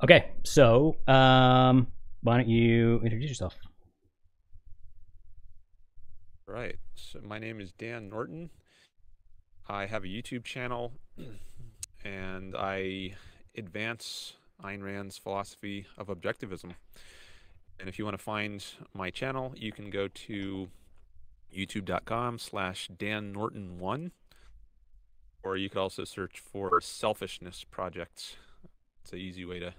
Okay, so um, why don't you introduce yourself? Right. So my name is Dan Norton. I have a YouTube channel and I advance Ayn Rand's philosophy of objectivism. And if you want to find my channel, you can go to youtube.com slash Dan Norton 1 or you could also search for Selfishness projects. It's an easy way to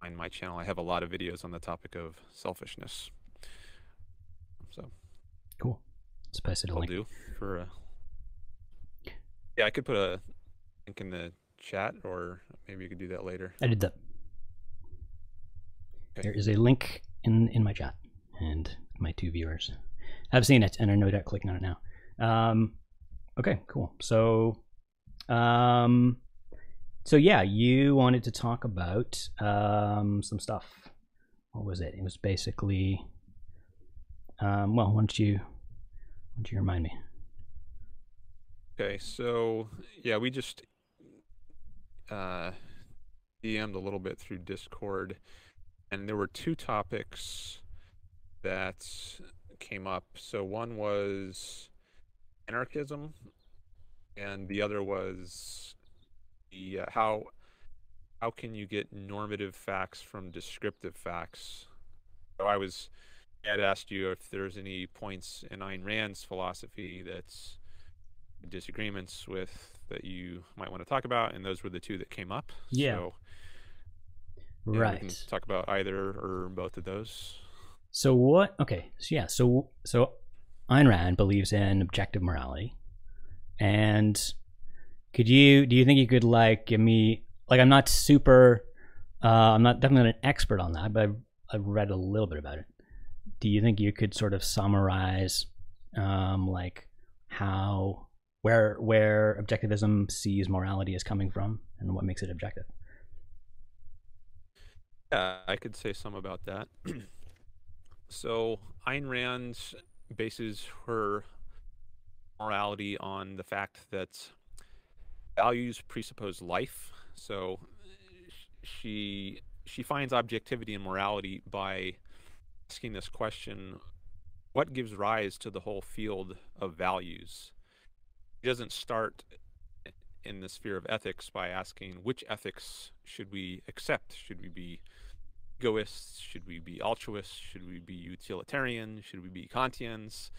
find my channel. I have a lot of videos on the topic of selfishness. So Cool. Let's pass it I'll link. do for a. Yeah, I could put a link in the chat, or maybe you could do that later. I did that. Okay. There is a link in in my chat and my two viewers have seen it and are no doubt clicking on it now. Um, okay, cool. So, um, so yeah, you wanted to talk about um, some stuff. What was it? It was basically, um, well, why don't you, why don't you remind me? Okay, so yeah, we just uh, DM'd a little bit through Discord, and there were two topics that came up. So one was anarchism, and the other was the uh, how how can you get normative facts from descriptive facts. So I was I had asked you if there's any points in Ayn Rand's philosophy that's disagreements with that you might want to talk about, and those were the two that came up. Yeah. So, yeah, we Right. can talk about either or both of those. So what? Okay, so yeah, so so Ayn Rand believes in objective morality, and could you do you think you could like give me like I'm not super, uh, I'm not definitely not an expert on that, but I've, I've read a little bit about it. Do you think you could sort of summarize, um, like how where where objectivism sees morality as coming from and what makes it objective? Yeah, I could say some about that. so Ayn Rand bases her morality on the fact that values presuppose life. So she she finds objectivity and morality by asking this question what gives rise to the whole field of values? She doesn't start in the sphere of ethics by asking which ethics should we accept? Should we be egoists? Should we be altruists? Should we be utilitarian? Should we be kantians?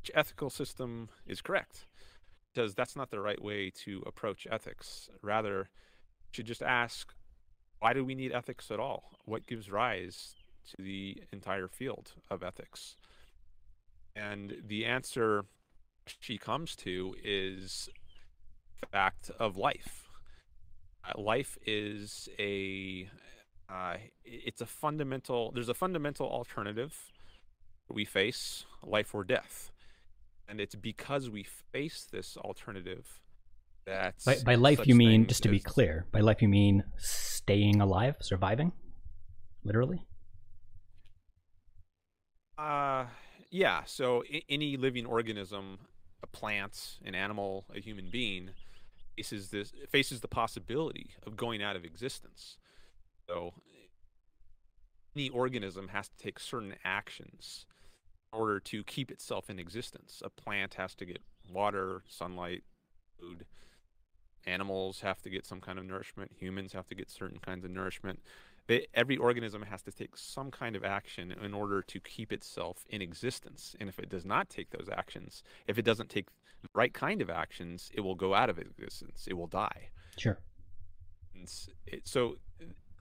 Which ethical system is correct because that's not the right way to approach ethics. Rather should just ask why do we need ethics at all? What gives rise to the entire field of ethics? And the answer she comes to is fact of life. Uh, life is a uh, it's a fundamental there's a fundamental alternative we face life or death and it's because we face this alternative that By, by life, you mean just to be clear. By life, you mean staying alive, surviving, literally. Uh, yeah. So I- any living organism, a plant, an animal, a human being, faces this faces the possibility of going out of existence. So any organism has to take certain actions order to keep itself in existence. A plant has to get water, sunlight, food. Animals have to get some kind of nourishment. Humans have to get certain kinds of nourishment they, every organism has to take some kind of action in order to keep itself in existence. And if it does not take those actions, if it doesn't take the right kind of actions, it will go out of existence. It will die. Sure. It, so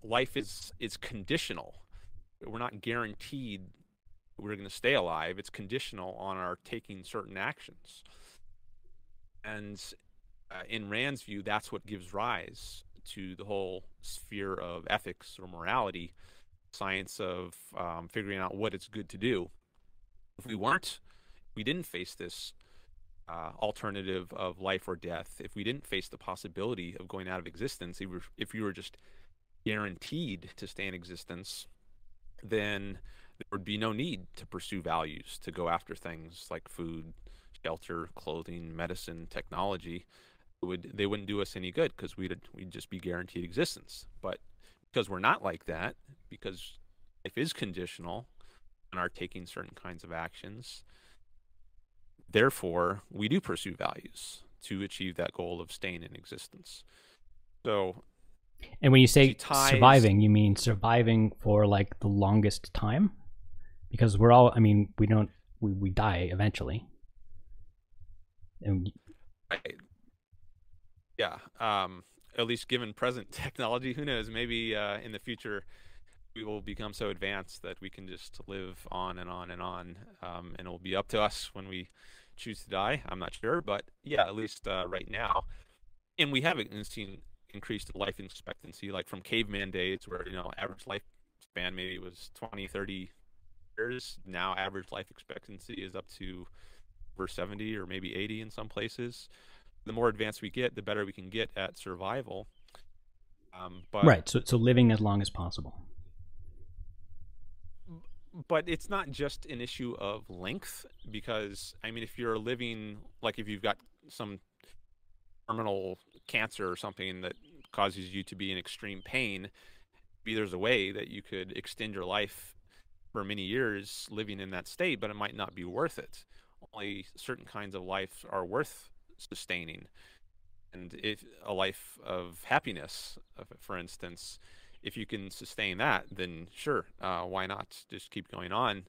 life is is conditional. We're not guaranteed we're going to stay alive. It's conditional on our taking certain actions. And uh, in Rand's view, that's what gives rise to the whole sphere of ethics or morality, science of um, figuring out what it's good to do. If we weren't, we didn't face this uh, alternative of life or death, if we didn't face the possibility of going out of existence, if we were, if we were just guaranteed to stay in existence, then there would be no need to pursue values, to go after things like food, shelter, clothing, medicine, technology. It would they wouldn't do us any good because we'd we'd just be guaranteed existence. But because we're not like that, because life is conditional and are taking certain kinds of actions, therefore we do pursue values to achieve that goal of staying in existence. So and when you say ties- surviving, you mean surviving for like the longest time? Because we're all, I mean, we don't, we, we die eventually. And Right. Yeah. Um, at least given present technology, who knows? Maybe uh, in the future we will become so advanced that we can just live on and on and on, um, and it will be up to us when we choose to die. I'm not sure, but yeah, at least uh, right now, and we haven't seen increased life expectancy, like from caveman days, where you know average lifespan maybe was 20, 30 years. Now average life expectancy is up to over 70 or maybe 80 in some places. The more advanced we get, the better we can get at survival. Um, but right. So, so living as long as possible. but it's not just an issue of length because I mean, if you're living like if you've got some terminal cancer or something that causes you to be in extreme pain, maybe there's a way that you could extend your life for many years living in that state, but it might not be worth it. Only certain kinds of life are worth sustaining. And if a life of happiness, for instance, if you can sustain that, then sure, uh, why not just keep going on?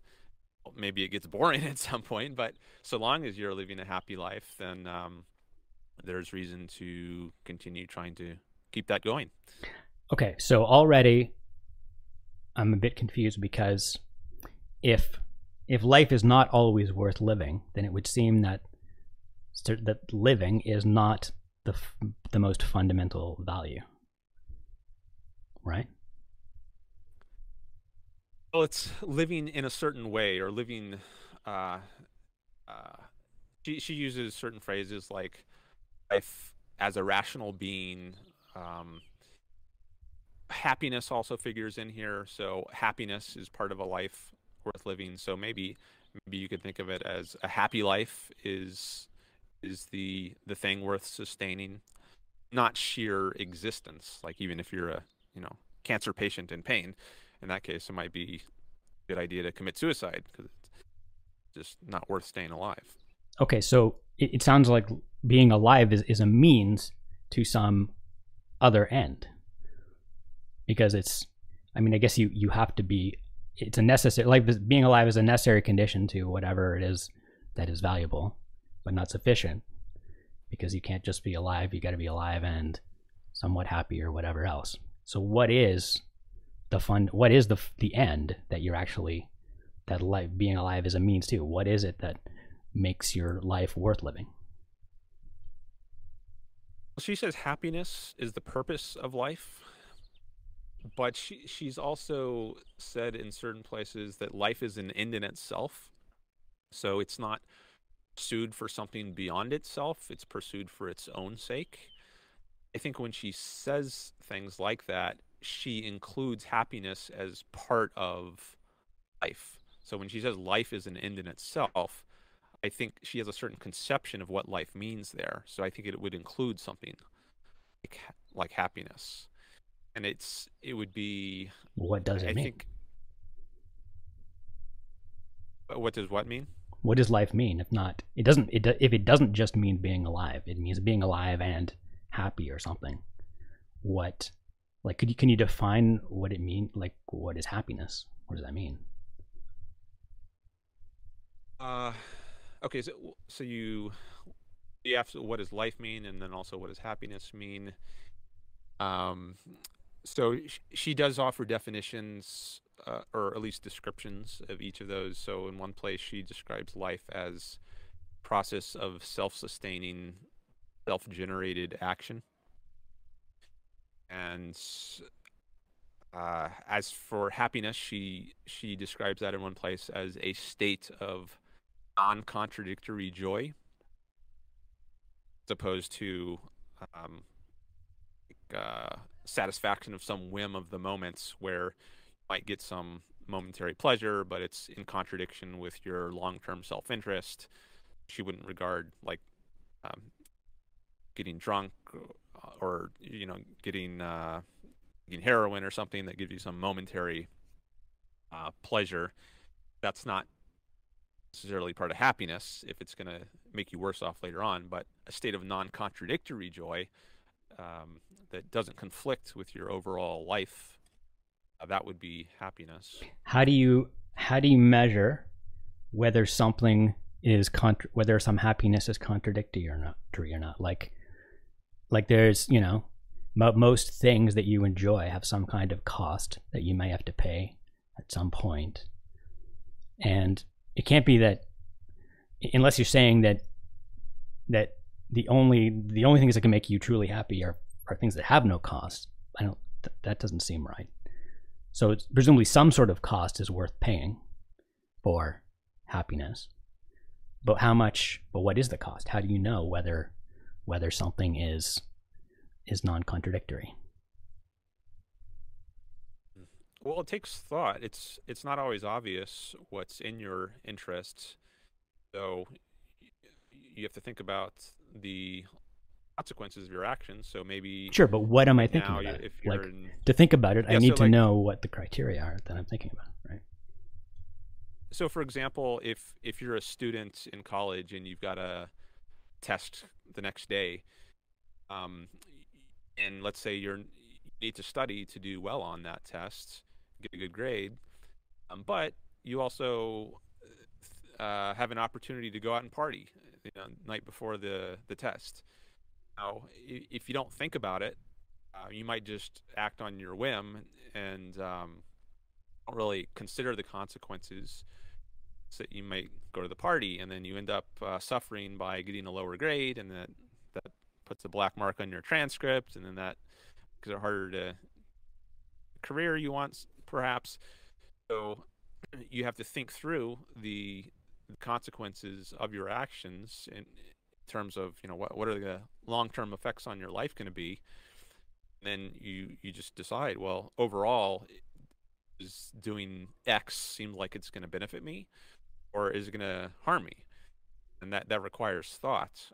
Maybe it gets boring at some point, but so long as you're living a happy life, then um, there's reason to continue trying to keep that going. Okay, so already I'm a bit confused because if if life is not always worth living, then it would seem that that living is not the the most fundamental value, right? Well, it's living in a certain way or living. Uh, uh, she she uses certain phrases like life as a rational being. Um, happiness also figures in here. So happiness is part of a life worth living. So maybe maybe you could think of it as a happy life is is the the thing worth sustaining, not sheer existence. Like even if you're a you know cancer patient in pain, in that case it might be a good idea to commit suicide because it's just not worth staying alive. Okay, so it, it sounds like being alive is, is a means to some other end because it's i mean i guess you you have to be it's a necessary like being alive is a necessary condition to whatever it is that is valuable but not sufficient because you can't just be alive you got to be alive and somewhat happy or whatever else. So what is the fun what is the the end that you're actually that life being alive is a means to? What is it that makes your life worth living? She says happiness is the purpose of life but she she's also said in certain places that life is an end in itself. So it's not pursued for something beyond itself it's pursued for its own sake. I think when she says things like that she includes happiness as part of life. So when she says life is an end in itself I think she has a certain conception of what life means there. So I think it would include something like, like happiness, and it's it would be. What does it I mean? Think, what does what mean? What does life mean? If not, it doesn't. It if it doesn't just mean being alive, it means being alive and happy or something. What, like, could you can you define what it mean? Like, what is happiness? What does that mean? Uh okay so so you you have to, what does life mean and then also what does happiness mean um so sh- she does offer definitions uh, or at least descriptions of each of those. So in one place she describes life as process of self-sustaining self-generated action. And uh, as for happiness she she describes that in one place as a state of non-contradictory joy as opposed to um, like, uh, satisfaction of some whim of the moments where you might get some momentary pleasure but it's in contradiction with your long-term self-interest. She wouldn't regard like um, getting drunk uh, or you know getting uh, heroin or something that gives you some momentary uh, pleasure, that's not necessarily part of happiness if it's going to make you worse off later on, but a state of non contradictory joy um, that doesn't conflict with your overall life, uh, that would be happiness. How do you how do you measure whether something is contra- whether some happiness is contradictory or not? Or not? Like like there's you know mo- most things that you enjoy have some kind of cost that you may have to pay at some point, and it can't be that unless you're saying that that the only the only things that can make you truly happy are are things that have no cost. I don't th- that doesn't seem right. So it's presumably some sort of cost is worth paying for happiness. But how much but what is the cost? How do you know whether whether something is is non-contradictory? Well, it takes thought. It's it's not always obvious what's in your interests. So you have to think about the consequences of your actions. So maybe sure, but what am I thinking now, about? If like in, to think about it, Yeah, I need so, to like- know what the criteria are that I'm thinking about, right? so for example, if if you're a student in college and you've got a test the next day, um, and let's say you're you need to study to do well on that test, get a good grade, um, but you also uh, have an opportunity to go out and party you know, night before the the test. Now, i- if you don't think about it, uh, you might just act on your whim and um, don't really consider the consequences. So you might go to the party and then you end up uh, suffering by getting a lower grade, and that that puts a black mark on your transcript, and then that makes it harder to career you want, perhaps. So you have to think through the consequences of your actions in terms of you know what what are the long term effects on your life going to be. then you you just decide well overall is doing X seem like it's going to benefit me, or is it going to harm me? And that that requires thought.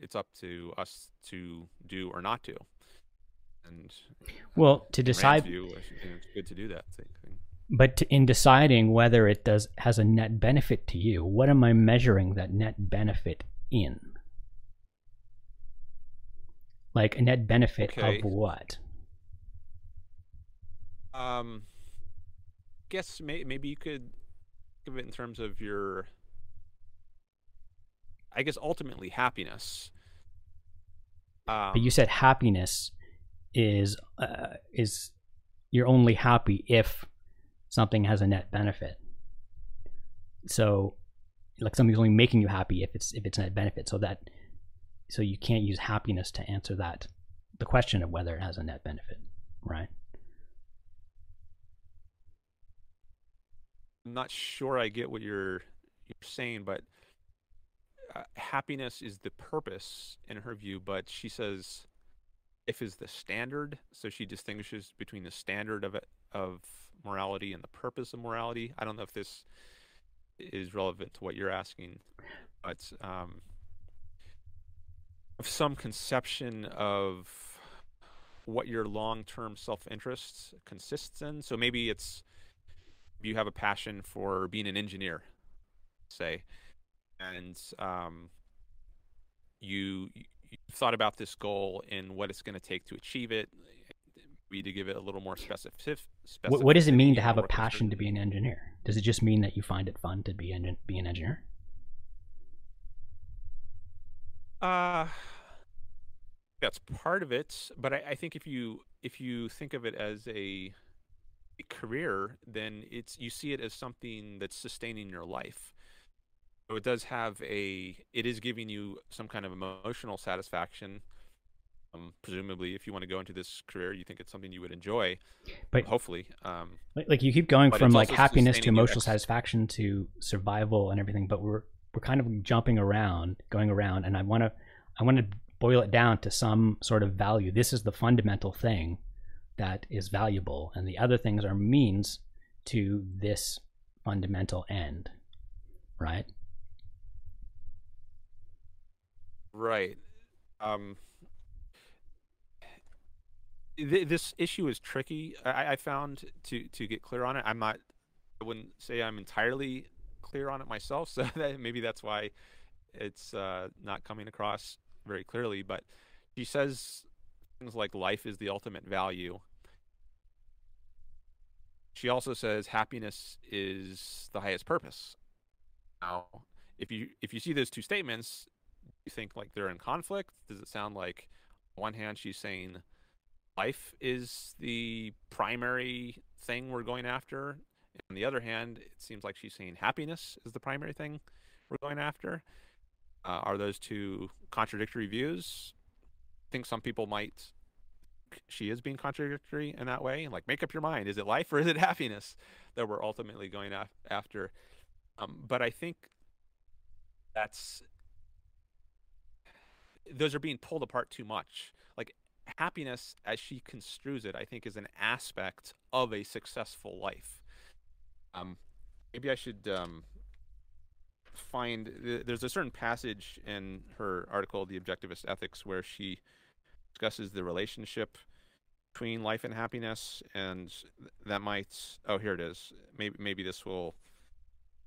It's up to us to do or not to. And uh, Well, to decide view, think it's good to do that thing. thing. But to, in deciding whether it does has a net benefit to you, what am I measuring that net benefit in? Like a net benefit Okay. of what? Um, guess may, maybe you could think of it in terms of your, I guess ultimately happiness. Um, But you said happiness is uh, is you're only happy if something has a net benefit. So, like something's only making you happy if it's if it's net benefit. So that so you can't use happiness to answer that the question of whether it has a net benefit, right? I'm not sure I get what you're you're saying, but uh, happiness is the purpose in her view. But she says, if is the standard, so she distinguishes between the standard of it, of morality and the purpose of morality. I don't know if this is relevant to what you're asking, but um, of some conception of what your long-term self-interest consists in. So maybe it's you have a passion for being an engineer, say, and um, you you thought about this goal and what it's going to take to achieve it. Maybe to give it a little more specific. What, what does it mean to have a passion to be an engineer? Does it just mean that you find it fun to be an be an engineer? Uh that's part of it, but I, I think if you if you think of it as a, a career, then it's you see it as something that's sustaining your life. So it does have a it is giving you some kind of emotional satisfaction. Um, presumably, if you want to go into this career, you think it's something you would enjoy. But- hopefully, um, Like, you keep going from like happiness to emotional satisfaction to survival and everything, but we're we're kind of jumping around, going around, and I want to I want to boil it down to some sort of value. This is the fundamental thing that is valuable, and the other things are means to this fundamental end, right? Right. Um, th- this issue is tricky. I, I found to to get clear on it. I'm not. I wouldn't say I'm entirely clear on it myself. So that, maybe that's why it's uh, not coming across very clearly. But she says things like life is the ultimate value. She also says happiness is the highest purpose. Now, if you if you see those two statements, you think like they're in conflict? Does it sound like on one hand she's saying life is the primary thing we're going after. On the other hand, it seems like she's saying happiness is the primary thing we're going after. Uh, are those two contradictory views? I think some people might. She is being contradictory in that way. Like, make up your mind: is it life or is it happiness that we're ultimately going af- after? Um, but I think that's those are being pulled apart too much. Happiness, as she construes it, I think is an aspect of a successful life. Um, maybe I should um, find. There's a certain passage in her article, "The Objectivist Ethics," where she discusses the relationship between life and happiness, and that might. Oh, here it is. Maybe maybe this will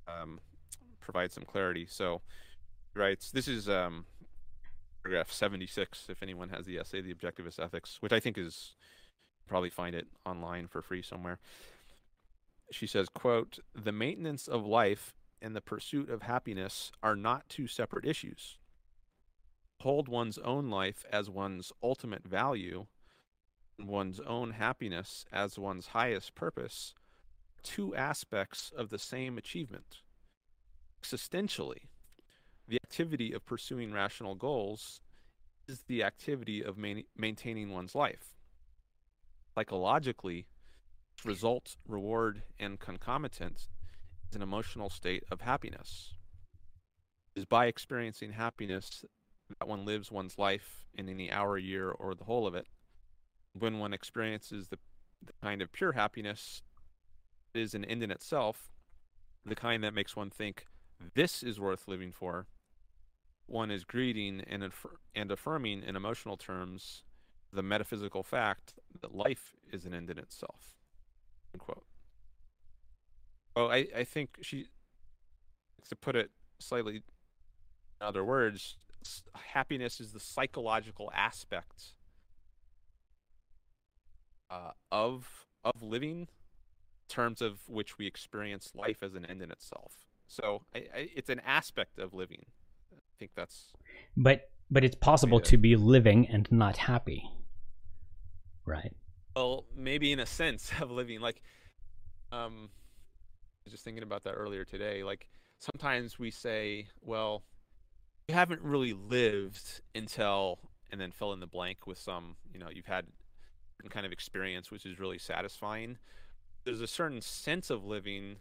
um, provide some clarity. So, writes this is um, paragraph 76 if anyone has the essay the objectivist ethics which i think is probably find it online for free somewhere. She says quote the maintenance of life and the pursuit of happiness are not two separate issues. Hold one's own life as one's ultimate value one's own happiness as one's highest purpose two aspects of the same achievement. Existentially the activity of pursuing rational goals is the activity of main, maintaining one's life. Psychologically, result, reward, and concomitant is an emotional state of happiness. It is by experiencing happiness that one lives one's life in any hour, year, or the whole of it. When one experiences the, the kind of pure happiness is an end in itself, the kind that makes one think, this is worth living for, one is greeting and, and affirming in emotional terms the metaphysical fact that life is an end in itself. Unquote. Well, I, I think she, to put it slightly in other words, happiness is the psychological aspect uh, of of living, terms of which we experience life as an end in itself. So I, I, it's an aspect of living think that's. But but it's possible to be living and not happy, right? Well, maybe in a sense of living, like, um, I was just thinking about that earlier today. Like sometimes we say, well, you haven't really lived until, and then fill in the blank with some, you know, you've had kind of experience which is really satisfying. There's a certain sense of living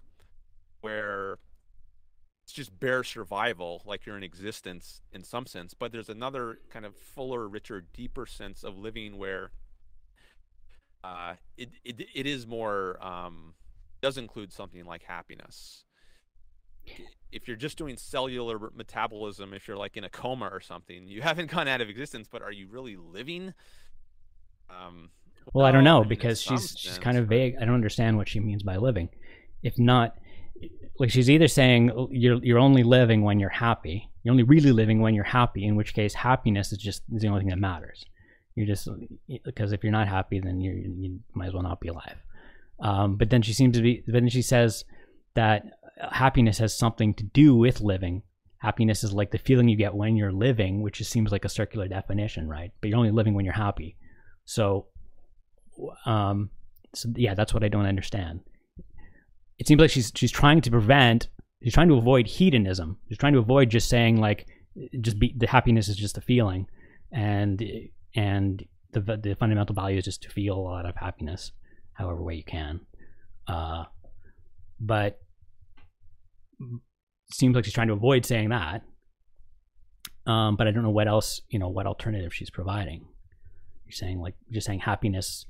where it's just bare survival, like you're in existence in some sense. But there's another kind of fuller, richer, deeper sense of living where uh, it, it it is more um, does include something like happiness. If you're just doing cellular metabolism, if you're like in a coma or something, you haven't gone out of existence, but are you really living? Um, well, well, I don't know because she's sense, she's kind of vague. I don't understand what she means by living. If not, like she's either saying oh, you're you're only living when you're happy. You're only really living when you're happy. In which case, happiness is just is the only thing that matters. You're just because if you're not happy, then you you might as well not be alive. Um, but then she seems to be. But then she says that happiness has something to do with living. Happiness is like the feeling you get when you're living, which just seems like a circular definition, right? But you're only living when you're happy. So, um, so yeah, that's what I don't understand it seems like she's she's trying to prevent she's trying to avoid hedonism. She's trying to avoid just saying like just be the happiness is just a feeling. And and the the fundamental value is just to feel a lot of happiness however way you can. Uh but seems like she's trying to avoid saying that. Um but i don't know what else you know what alternative she's providing. You're saying like just saying happiness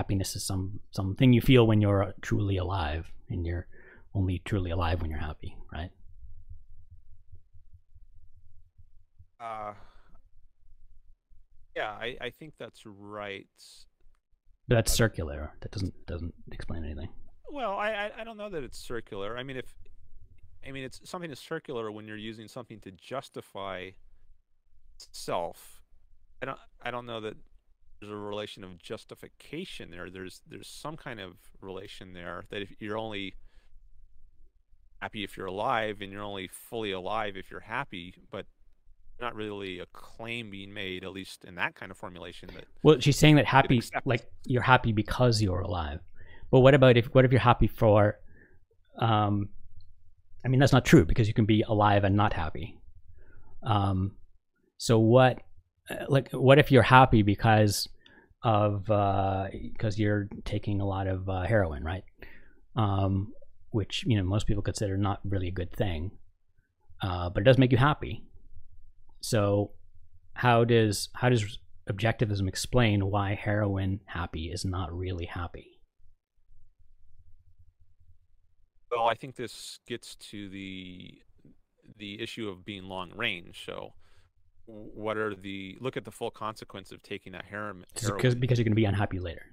happiness is some something you feel when you're truly alive and you're only truly alive when you're happy right uh yeah i i think that's right But that's circular. That doesn't doesn't explain anything. Well, I, I I don't know that it's circular. I mean, if I mean it's something is circular when you're using something to justify self. I don't I don't know that there's a relation of justification there. There's there's some kind of relation there that if you're only happy if you're alive and you're only fully alive if you're happy, but not really a claim being made, at least in that kind of formulation. That well, she's saying that happy, like you're happy because you're alive. But what about if what if you're happy for? Um, I mean, that's not true because you can be alive and not happy. Um, so what, like, what if you're happy because of because uh, you're taking a lot of uh, heroin, right? Um, which you know most people consider not really a good thing, uh, but it does make you happy. So, how does how does objectivism explain why heroin happy is not really happy? Well, I think this gets to the the issue of being long range. So, what are the look at the full consequence of taking that heroin Because because you're going to be unhappy later.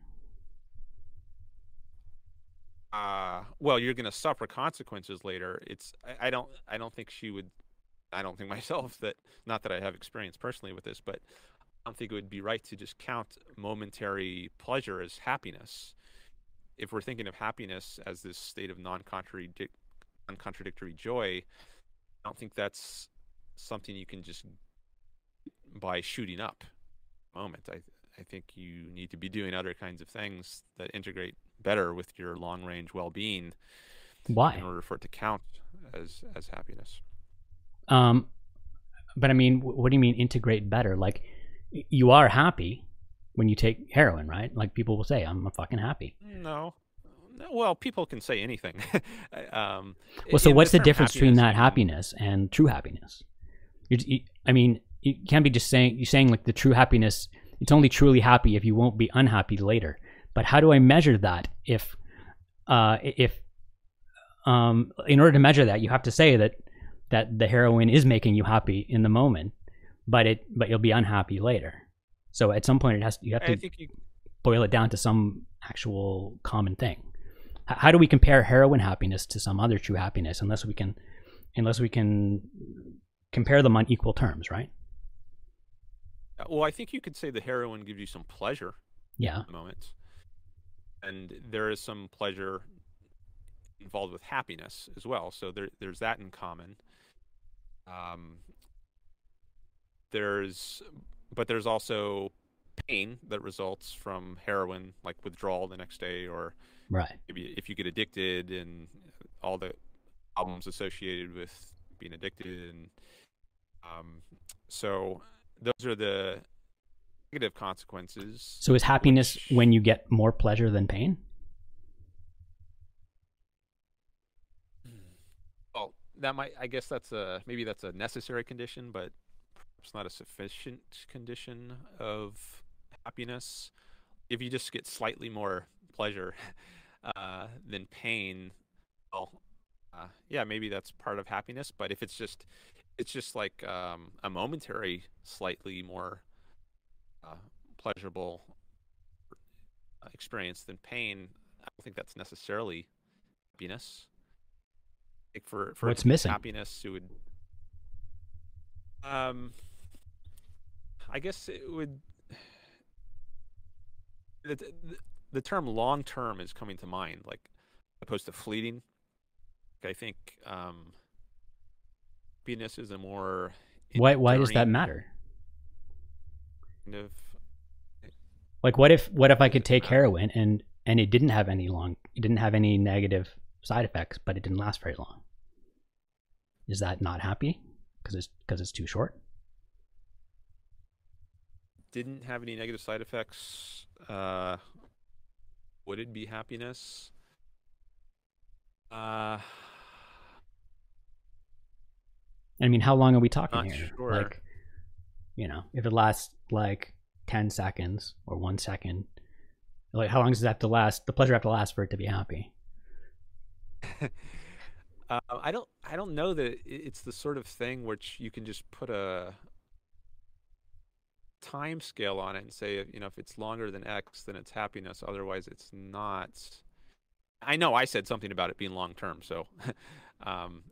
Uh, well, you're going to suffer consequences later. It's I, I don't I don't think she would. I don't think myself that not that I have experience personally with this, but I don't think it would be right to just count momentary pleasure as happiness. If we're thinking of happiness as this state of non-contradictory, non-contradictory joy, I don't think that's something you can just by shooting up moment. I I think you need to be doing other kinds of things that integrate better with your long range well being. Why? In order for it to count as as happiness. Um, but I mean, what do you mean integrate better? Like, you are happy when you take heroin, right? Like people will say, "I'm fucking happy." No. Well, people can say anything. um, well, so what's the, the difference between that happiness and true happiness? You, I mean, you can't be just saying you're saying like the true happiness. It's only truly happy if you won't be unhappy later. But how do I measure that? If uh, if um, in order to measure that, you have to say that that the heroin is making you happy in the moment, but it but you'll be unhappy later. So at some point, it has you have to you... boil it down to some actual common thing. H- how do we compare heroin happiness to some other true happiness unless we can unless we can compare them on equal terms, right? Uh, well, I think you could say the heroin gives you some pleasure. Yeah. Moments, and there is some pleasure involved with happiness as well. So there, there's that in common. Um, there's, but there's also pain that results from heroin, like withdrawal the next day, or right. Maybe if you get addicted and all the problems associated with being addicted, and um, so those are the negative consequences. So is happiness which... when you get more pleasure than pain? Well, that might I guess that's a maybe that's a necessary condition, but it's not a sufficient condition of happiness. If you just get slightly more pleasure uh, than pain, well, uh, yeah, maybe that's part of happiness. But if it's just it's just like um, a momentary, slightly more uh, pleasurable experience than pain. I don't think that's necessarily happiness. Like for for what's missing happiness, it would. Um, I guess it would. The, the, the term long term is coming to mind, like opposed to fleeting. I think um, happiness is a more why why does that matter? Kind of like what if what if I could take heroin and and it didn't have any long it didn't have any negative side effects, but it didn't last very long. Is that not happy because it's because it's too short? Didn't have any negative side effects. Uh, would it be happiness? Uh, I mean, how long are we talking Not here? Sure. Like, you know, if it lasts like 10 seconds or one second, like how long does it have to last? The pleasure have to last for it to be happy. uh, I don't, I don't know that it's the sort of thing which you can just put a, time scale on it and say, you know, if it's longer than X, then it's happiness. Otherwise, it's not. I know I said something about it being long term, so um,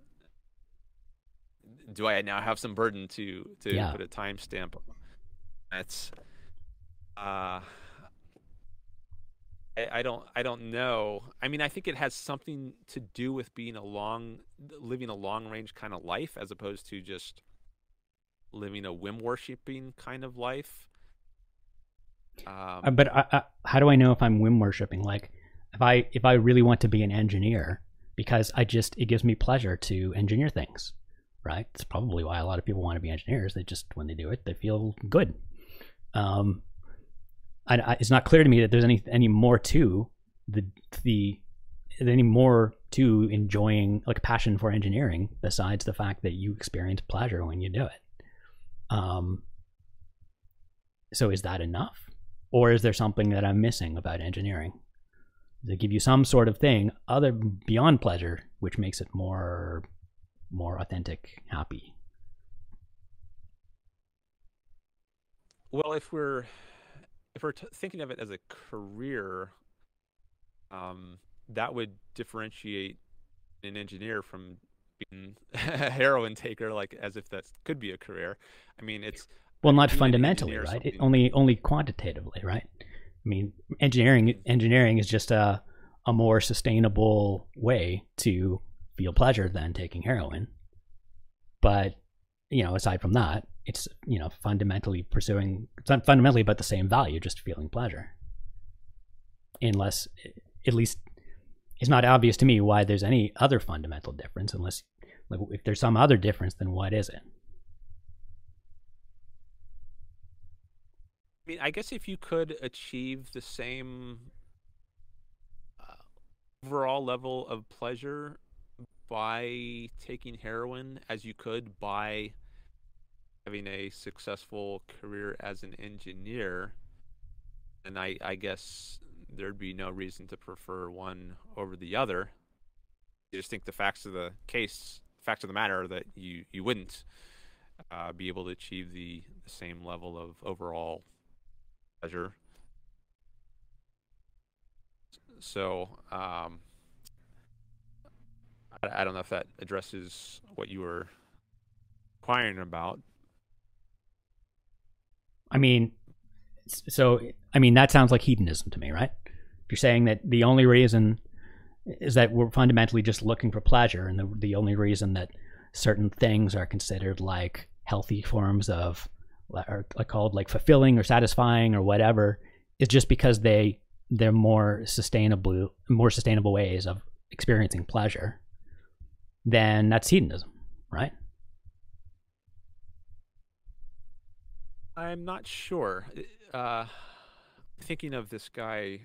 do I now have some burden to to Yeah. put a timestamp? That's uh, I, I don't I don't know. I mean, I think it has something to do with being a long, living a long range kind of life, as opposed to just living a whim worshipping kind of life. Uh, Um, but I, I, how do I know if I'm whim worshipping? Like, if I if I really want to be an engineer, because I just it gives me pleasure to engineer things, right? It's probably why a lot of people want to be engineers. They just when they do it, they feel good. Um, I, I, it's not clear to me that there's any any more to the the any more to enjoying like passion for engineering besides the fact that you experience pleasure when you do it. Um, so is that enough? Or is there something that I'm missing about engineering? Does it give you some sort of thing other beyond pleasure, which makes it more more authentic, happy? Well, if we're if we're t- thinking of it as a career, um, that would differentiate an engineer from being a heroin taker, like as if that could be a career. I mean, it's Well, not fundamentally, right? It only only quantitatively, right? I mean, engineering engineering is just a a more sustainable way to feel pleasure than taking heroin. But you know, aside from that, it's you know fundamentally pursuing it's not fundamentally about the same value, just feeling pleasure. Unless, at least, it's not obvious to me why there's any other fundamental difference. Unless, like, if there's some other difference, then what is it? I mean, I guess if you could achieve the same uh, overall level of pleasure by taking heroin as you could by having a successful career as an engineer, And I, I guess there'd be no reason to prefer one over the other. I just think the facts of the case, facts of the matter, are that you you wouldn't uh, be able to achieve the, the same level of overall pleasure. So, um, I, I don't know if that addresses what you were inquiring about. I mean, so I mean that sounds like hedonism to me, right? If you're saying that the only reason is that we're fundamentally just looking for pleasure, and the the only reason that certain things are considered like healthy forms of like called like fulfilling or satisfying or whatever is just because they they're more sustainable more sustainable ways of experiencing pleasure then that's hedonism right I'm not sure. Uh, thinking of this guy,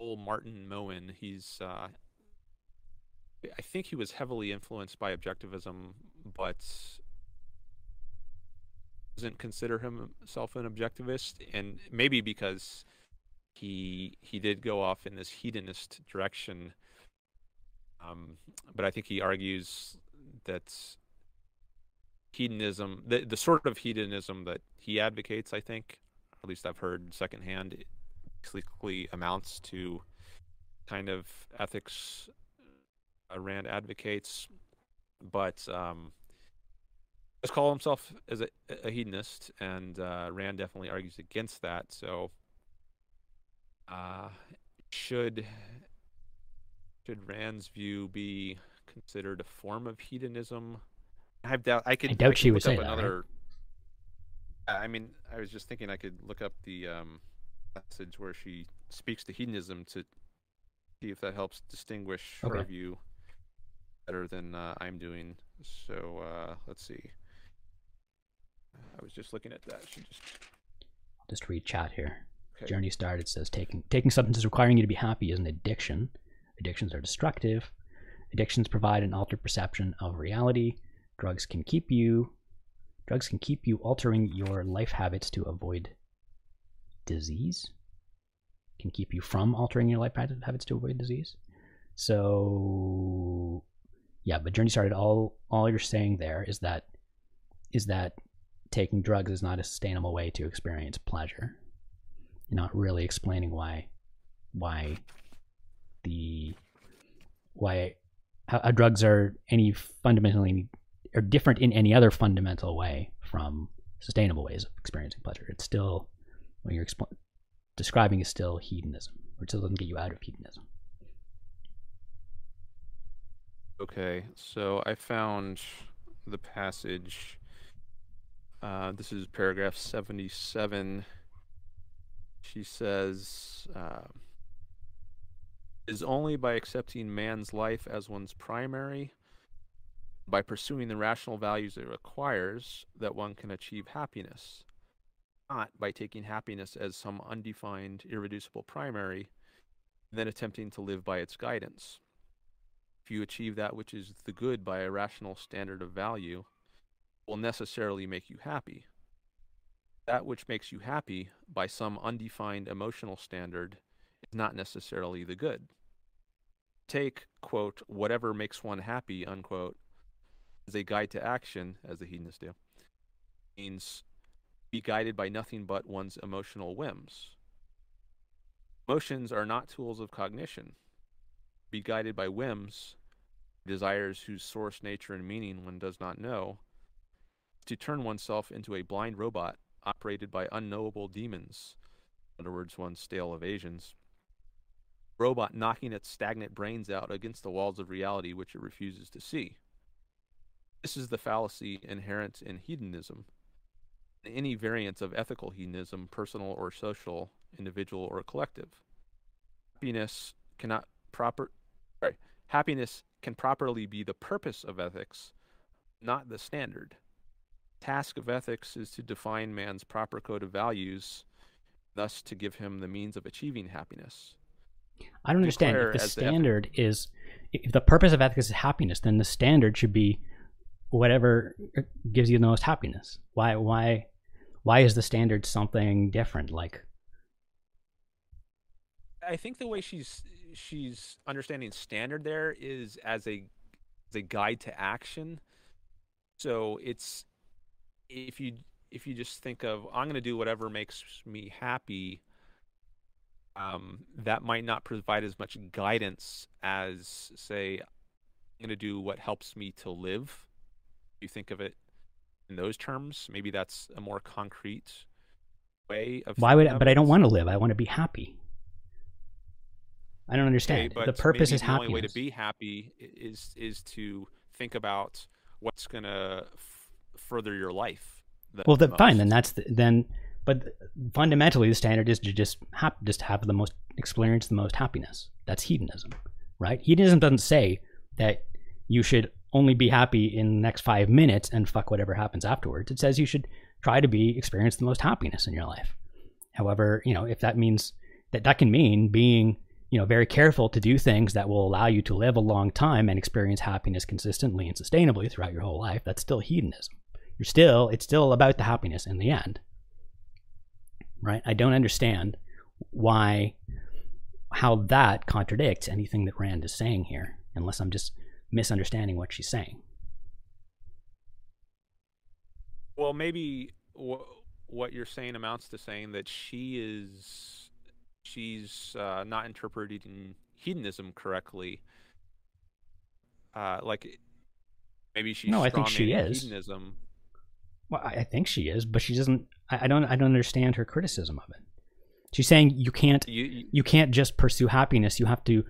Ole Martin Moen. He's, uh, I think he was heavily influenced by objectivism, but doesn't consider himself an objectivist, and maybe because he he did go off in this hedonist direction. Um, but I think he argues that hedonism, the, the sort of hedonism that he advocates, I think, at least I've heard secondhand, basically amounts to kind of ethics Rand advocates, but um, does call himself as a, a hedonist, and uh, Rand definitely argues against that. So, uh, should should Rand's view be considered a form of hedonism? I doubt. I could. I doubt could she would say that, right? another. I mean, I was just thinking I could look up the um, passage where she speaks to hedonism to see if that helps distinguish her view better than uh, I'm doing. So uh, let's see. I was just looking at that. She just just read chat here okay. journey started says taking taking substances requiring you to be happy is an addiction addictions are destructive. Addictions provide an altered perception of reality. Drugs can keep you drugs can keep you altering your life habits to avoid disease can keep you from altering your life habits to avoid disease. So yeah but journey started all all you're saying there is that is that taking drugs is not a sustainable way to experience pleasure. You're not really explaining why why the why how, how drugs are any fundamentally are different in any other fundamental way from sustainable ways of experiencing pleasure. It's still what you're expl- describing is still hedonism, or it still doesn't get you out of hedonism. Okay, so I found the passage. Uh, this is paragraph 77. She says, uh, is only by accepting man's life as one's primary, by pursuing the rational values it requires, that one can achieve happiness, not by taking happiness as some undefined, irreducible primary, then attempting to live by its guidance. If you achieve that which is the good by a rational standard of value, will necessarily make you happy. That which makes you happy by some undefined emotional standard not necessarily the good. Take, quote, whatever makes one happy, unquote, as a guide to action, as the hedonists do, means be guided by nothing but one's emotional whims. Emotions are not tools of cognition. Be guided by whims, desires whose source, nature, and meaning one does not know, to turn oneself into a blind robot operated by unknowable demons, in other words, one's stale evasions. Robot knocking its stagnant brains out against the walls of reality which it refuses to see. This is the fallacy inherent in hedonism. Any variant of ethical hedonism, personal or social, individual or collective. Happiness cannot proper sorry, happiness can properly be the purpose of ethics, not the standard task of ethics is to define man's proper code of values, thus to give him the means of achieving happiness. I don't understand. If the standard the is, if the purpose of ethics is happiness, then the standard should be whatever gives you the most happiness. Why? Why? Why is the standard something different? Like, I think the way she's she's understanding standard there is as a as a guide to action. So it's if you if you just think of I'm going to do whatever makes me happy, um, that might not provide as much guidance as say I'm going to do what helps me to live. You think of it in those terms, maybe that's a more concrete way of. Why would? But I don't want to live. I want to be happy. I don't understand. Okay, the purpose is the happiness. Only way to be happy is is to think about what's going to further your life. Well, the, fine. Then that's the, then. But fundamentally, the standard is to just have just have the most experience the most happiness. That's hedonism, right? Hedonism doesn't say that you should only be happy in the next five minutes and fuck whatever happens afterwards. It says you should try to be experience the most happiness in your life. However, you know, if that means that that can mean being, you know, very careful to do things that will allow you to live a long time and experience happiness consistently and sustainably throughout your whole life, that's still hedonism you're still it's still about the happiness in the end right? I don't understand why how that contradicts anything that rand is saying here unless i'm just misunderstanding what she's saying. Well maybe what you're saying amounts to saying that she is she's uh, not interpreting hedonism correctly. Uh, like maybe she's no i think she is. hedonism. Well, I think she is, but she doesn't. I don't. I don't understand her criticism of it. She's saying you can't. You, you, you can't just pursue happiness. You have to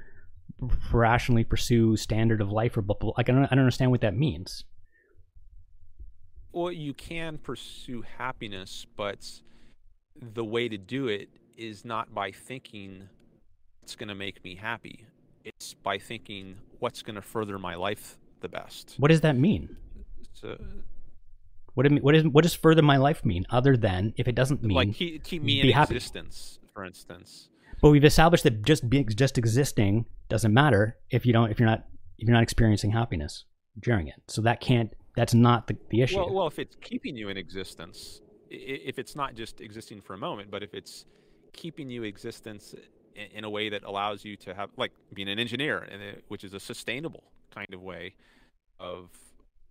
rationally pursue standard of life or like I don't. I don't understand what that means. Well, you can pursue happiness, but the way to do it is not by thinking it's going to make me happy. It's by thinking what's going to further my life the best. What does that mean? So, what, do, what, is, what does further my life mean other than if it doesn't mean like keep, keep me in happy. existence, for instance? But we've established that just being just existing doesn't matter if you don't if you're not if you're not experiencing happiness during it. So that can't that's not the, the issue. Well, well, if it's keeping you in existence, if it's not just existing for a moment, but if it's keeping you existence in, in a way that allows you to have like being an engineer, and which is a sustainable kind of way of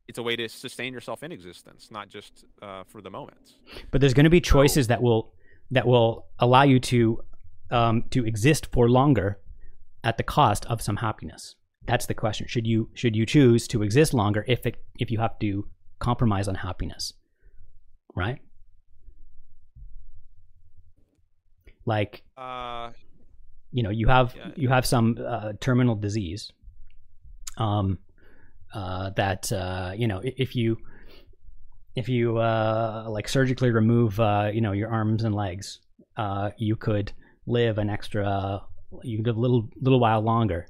it's a way to sustain yourself in existence, not just uh, for the moments. But there's going to be choices so, that will that will allow you to um, to exist for longer at the cost of some happiness. That's the question. Should you should you choose to exist longer if it if you have to compromise on happiness? Right? Like uh you know, you have yeah, you have some uh, terminal disease um uh that uh you know, if you if you uh like surgically remove uh you know your arms and legs, uh you could live an extra you could live a little little while longer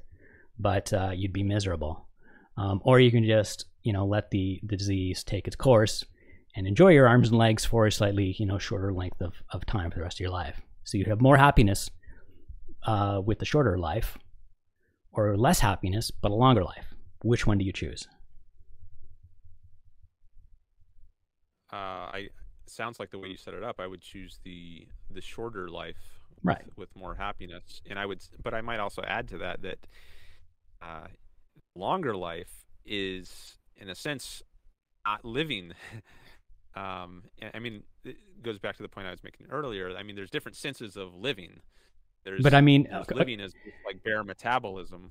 but uh, you'd be miserable. Um, or you can just, you know, let the, the disease take its course and enjoy your arms and legs for a slightly, you know, shorter length of, of time for the rest of your life. So you'd have more happiness with the shorter life or less happiness, but a longer life. Which one do you choose? Uh, I sounds like the way you set it up. I would choose the the shorter life, right, with, with more happiness. And I would, but I might also add to that that uh, longer life is, in a sense, not living. um, I mean, it goes back to the point I was making earlier. I mean, there's different senses of living. There's, but I mean, living is like bare metabolism.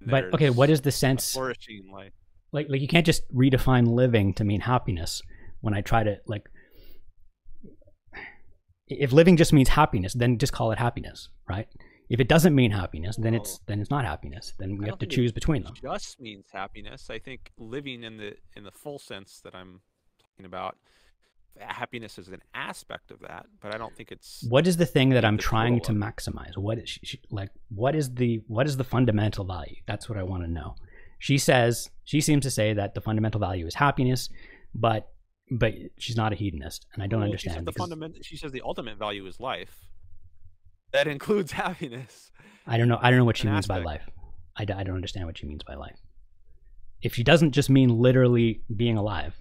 But okay, what is the sense? Flourishing life. Like, like you can't just redefine living to mean happiness. When I try to like, if living just means happiness, then just call it happiness, right? If it doesn't mean happiness, then it's oh. then it's not happiness. Then we have to choose between them. Just means happiness. I think living in the in the full sense that I'm talking about, happiness is an aspect of that, but I don't think it's. What is the thing that I'm trying to maximize? What is she, like? What is the what is the fundamental value? That's what I want to know. She says she seems to say that the fundamental value is happiness, but but she's not a hedonist, and I don't well, understand. She the fundament. She says the ultimate value is life that includes happiness. I don't know. I don't know what she means aspect. by life. I, I don't understand what she means by life. If she doesn't just mean literally being alive,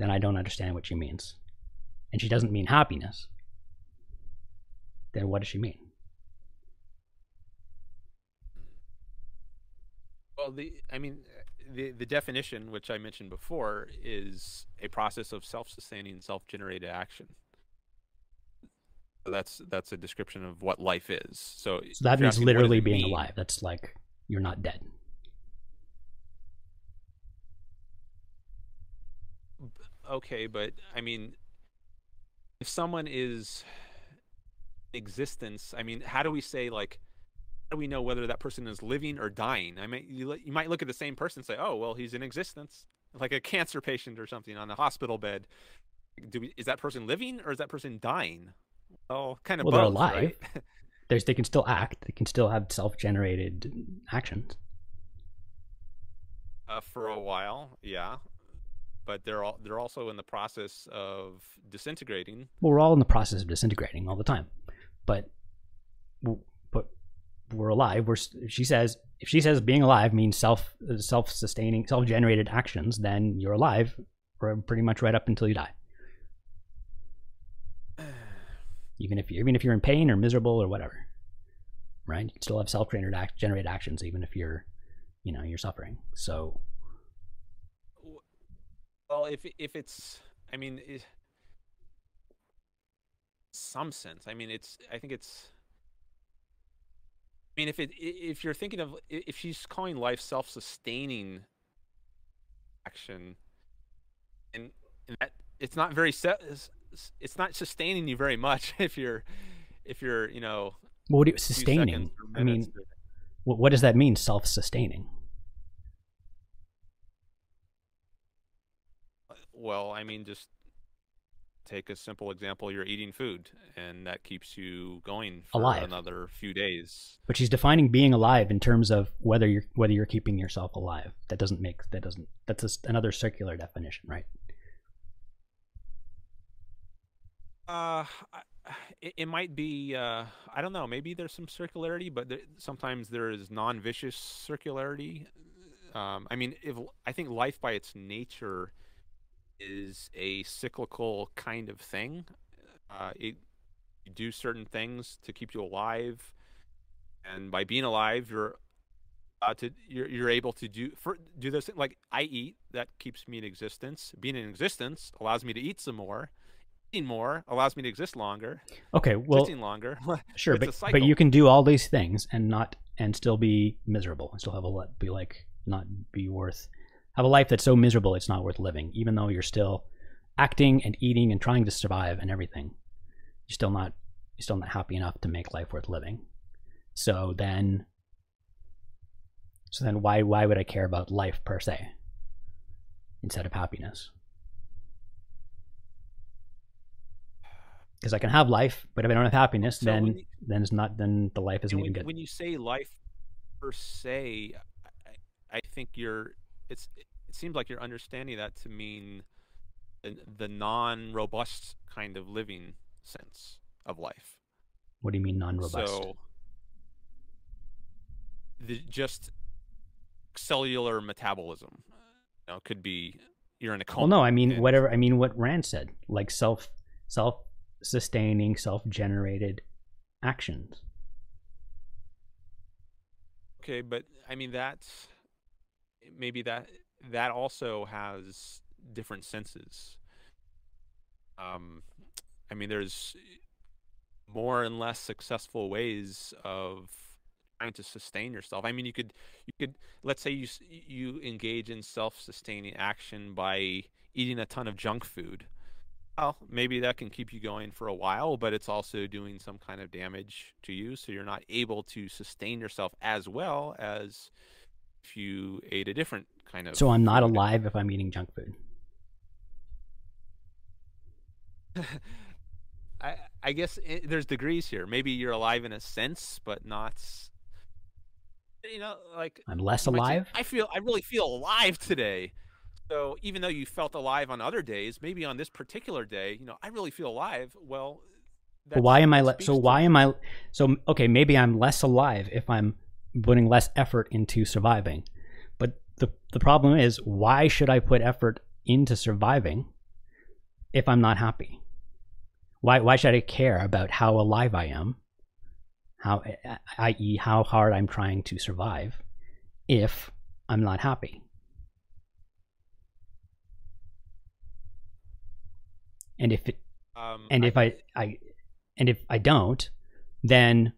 then I don't understand what she means. And she doesn't mean happiness. Then what does she mean? Well, the I mean, the the definition, which I mentioned before, is a process of self-sustaining, self-generated action that's that's a description of what life is. So, so that means literally being mean? alive. That's like you're not dead. Okay, but I mean, if someone is existence, I mean, how do we say like? How do we know whether that person is living or dying? I mean, you, you might look at the same person and say, "Oh, well, he's in existence," like a cancer patient or something on a hospital bed. Do we, is that person living or is that person dying? Oh, kind of. Well, both, they're alive. Right? There's they can still act. They can still have self-generated actions. Uh, for a while, yeah, but they're all they're also in the process of disintegrating. Well, we're all in the process of disintegrating all the time, but but we're alive. We're she says if she says being alive means self self-sustaining self-generated actions, then you're alive, pretty much right up until you die. even if you, even if you're in pain or miserable or whatever, right? You still have self-generated actions, even if you're, you know, you're suffering. So, well, if if it's, I mean, it, some sense. I mean, it's. I think it's. I mean, if it if you're thinking of if she's calling life self-sustaining action, and, and that it's not very set it's not sustaining you very much if you're if you're you know well, what do you, sustaining i mean what, what does that mean self-sustaining well i mean just take a simple example you're eating food and that keeps you going for alive. another few days but she's defining being alive in terms of whether you're whether you're keeping yourself alive that doesn't make that doesn't that's a, another circular definition right Uh, it, it might be. Uh, I don't know. Maybe there's some circularity, but there, sometimes there is non-vicious circularity. Um, I mean, if I think life by its nature is a cyclical kind of thing. Uh, it you do certain things to keep you alive, and by being alive, you're uh, to you're, you're able to do for do this like I eat that keeps me in existence. Being in existence allows me to eat some more. Eating more allows me to exist longer. Okay, well, Existing longer. sure, but but you can do all these things and not and still be miserable and still have a li- be like not be worth have a life that's so miserable it's not worth living, even though you're still acting and eating and trying to survive and everything. You're still not you're still not happy enough to make life worth living. So then so then why why would I care about life per se instead of happiness? Because I can have life, but if I don't have happiness, So then you- then it's not then the life isn't And even when, good. when you say life per se, I, I think you're. It's. It seems like you're understanding that to mean the, the non-robust kind of living sense of life. What do you mean non-robust? So, the, just cellular metabolism. You know, could be you're in a coma. well, no, I mean and- whatever. I mean what Rand said, like self self-sustaining, self-generated actions. Okay, but I mean that's maybe that that also has different senses. Um, I mean, there's more and less successful ways of trying to sustain yourself. I mean, you could you could let's say you you engage in self-sustaining action by eating a ton of junk food. Well, maybe that can keep you going for a while, but it's also doing some kind of damage to you, so you're not able to sustain yourself as well as if you ate a different kind of. So I'm not alive if I'm eating junk food. I I guess i there's degrees here. Maybe you're alive in a sense, but not. You know, like I'm less say, alive. I feel I really feel alive today. So even though you felt alive on other days, maybe on this particular day, you know, I really feel alive. Well, that's- why am I? Le- so why am I? So okay, maybe I'm less alive if I'm putting less effort into surviving. But the the problem is, why should I put effort into surviving if I'm not happy? Why why should I care about how alive I am? How, i.e., how hard I'm trying to survive, if I'm not happy? And if it Um, and if I, I and if I don't, then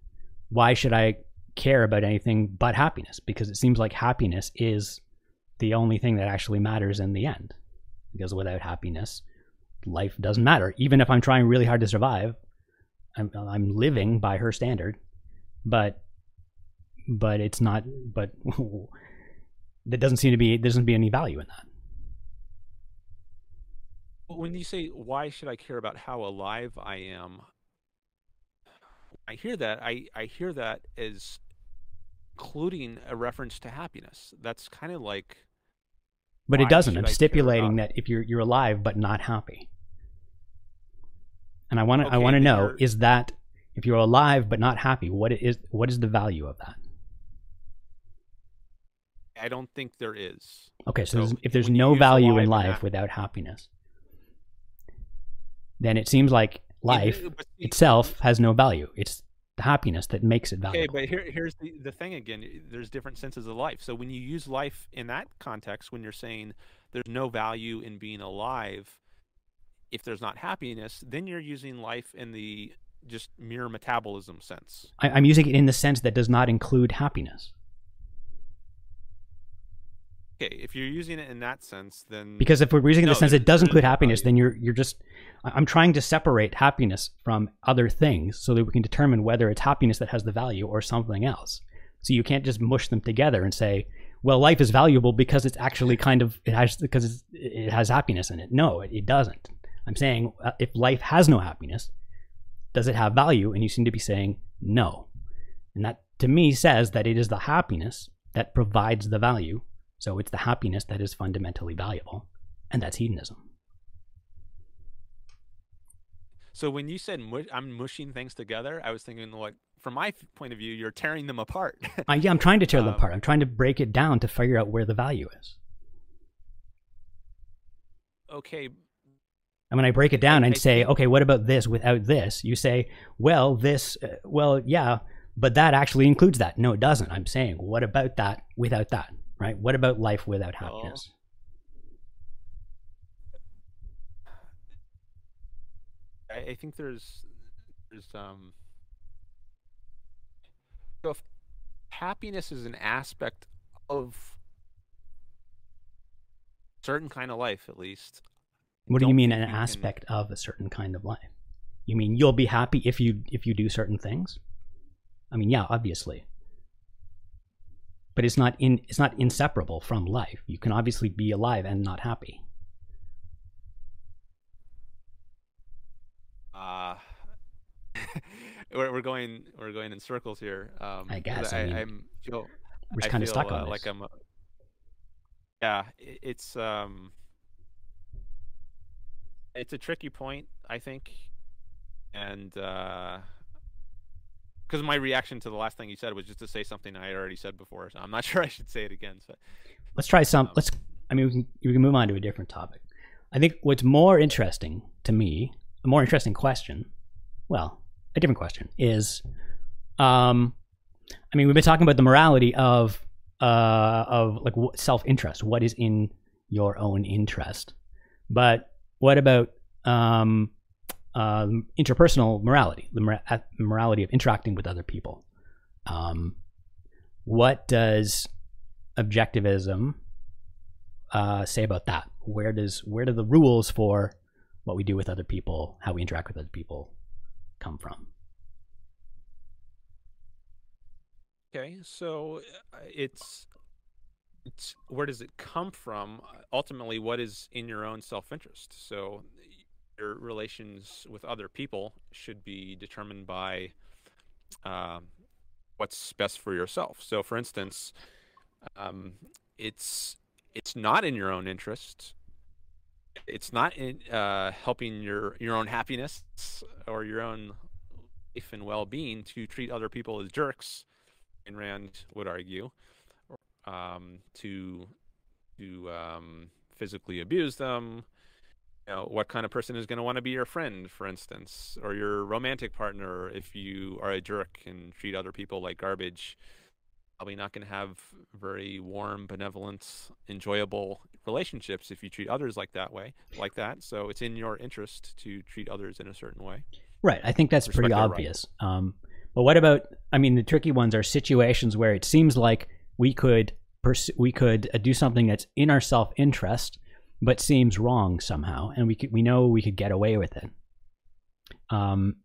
why should I care about anything but happiness? Because it seems like happiness is the only thing that actually matters in the end. Because without happiness, life doesn't matter. Even if I'm trying really hard to survive, I'm I'm living by her standard, but but it's not. But there doesn't seem to be there doesn't be any value in that. when you say why should I care about how alive I am, I hear that I I hear that as including a reference to happiness. That's kind of like But it doesn't. I'm I stipulating that if you're you're alive but not happy. And I want to I want to know you're- is that if you're alive but not happy, what is what is the value of that? I don't think there is. Okay, so, So there's, if there's no value in life without happiness, then it seems like life It- itself has no value. It's the happiness that makes it valuable. Okay, but here, here's the, the thing again. There's different senses of life. So when you use life in that context, when you're saying there's no value in being alive, if there's not happiness, then you're using life in the just mere metabolism sense. I, I'm using it in the sense that does not include happiness. Okay, if you're using it in that sense, then Because if we're using it in the sense it does include happiness, value. then you're you're just I'm trying to separate happiness from other things so that we can determine whether it's happiness that has the value or something else. So you can't just mush them together and say, well, life is valuable because it's actually kind of it has because it's, it has happiness in it. No, it, it doesn't. I'm saying uh, if life has no happiness, does it have value? And you seem to be saying no. And that to me says that it is the happiness that provides the value. So it's the happiness that is fundamentally valuable. And that's hedonism. so when you said mush, I'm mushing things together, I was thinking like from my point of view, you're tearing them apart. I, yeah, I'm trying to tear them Um, apart. I'm trying to break it down to figure out where the value is. okay, And when I break it down and say, okay, what about this without this? You say, well, this, uh, well, yeah, but that actually includes that. No, it doesn't. I'm saying, what about that without that? Right? What about life without happiness? I, I think there's there's um so if happiness is an aspect of certain kind of life at least What do you mean an you can- aspect of a certain kind of life? You mean you'll be happy if you if you do certain things? I mean, yeah, obviously. But it's not in it's not inseparable from life. You can obviously be alive and not happy. uh we're, we're going we're going in circles here um I guess, I, I mean, am feel We're just I kind of stuck uh, on this. like I'm. uh, Yeah, i- it's um, it's a tricky point, I think, and because my reaction to the last thing you said was just to say something I already said before, so I'm not sure I should say it again. So let's try some Um, let's i mean we can, we can move on to a different topic i think what's more interesting to me a more interesting question well a different question is um i mean we've been talking about the morality of uh of like self-interest what is in your own interest but what about um um interpersonal morality the mora- uh, morality of interacting with other people um what does objectivism uh, say about that? Where does where do the rules for what we do with other people, how we interact with other people, come from? okay, so uh, it's it's where does it come from? Ultimately, what is in your own self-interest? So your relations with other people should be determined by um, what's best for yourself. So, for instance, um, it's it's not in your own interest. It's not in uh, helping your your own happiness or your own life and well-being to treat other people as jerks. And Rand would argue um, to to um, physically abuse them. You know, what kind of person is going to want to be your friend, for instance, or your romantic partner if you are a jerk and treat other people like garbage? Probably not going to have very warm, benevolent, enjoyable relationships if you treat others like that way, like that. So it's in your interest to treat others in a certain way. Right. I think that's pretty their right. obvious. Um, but what about? I mean, the tricky ones are situations where it seems like we could pers- we could uh, do something that's in our self interest, but seems wrong somehow, and we could we know we could get away with it. Um,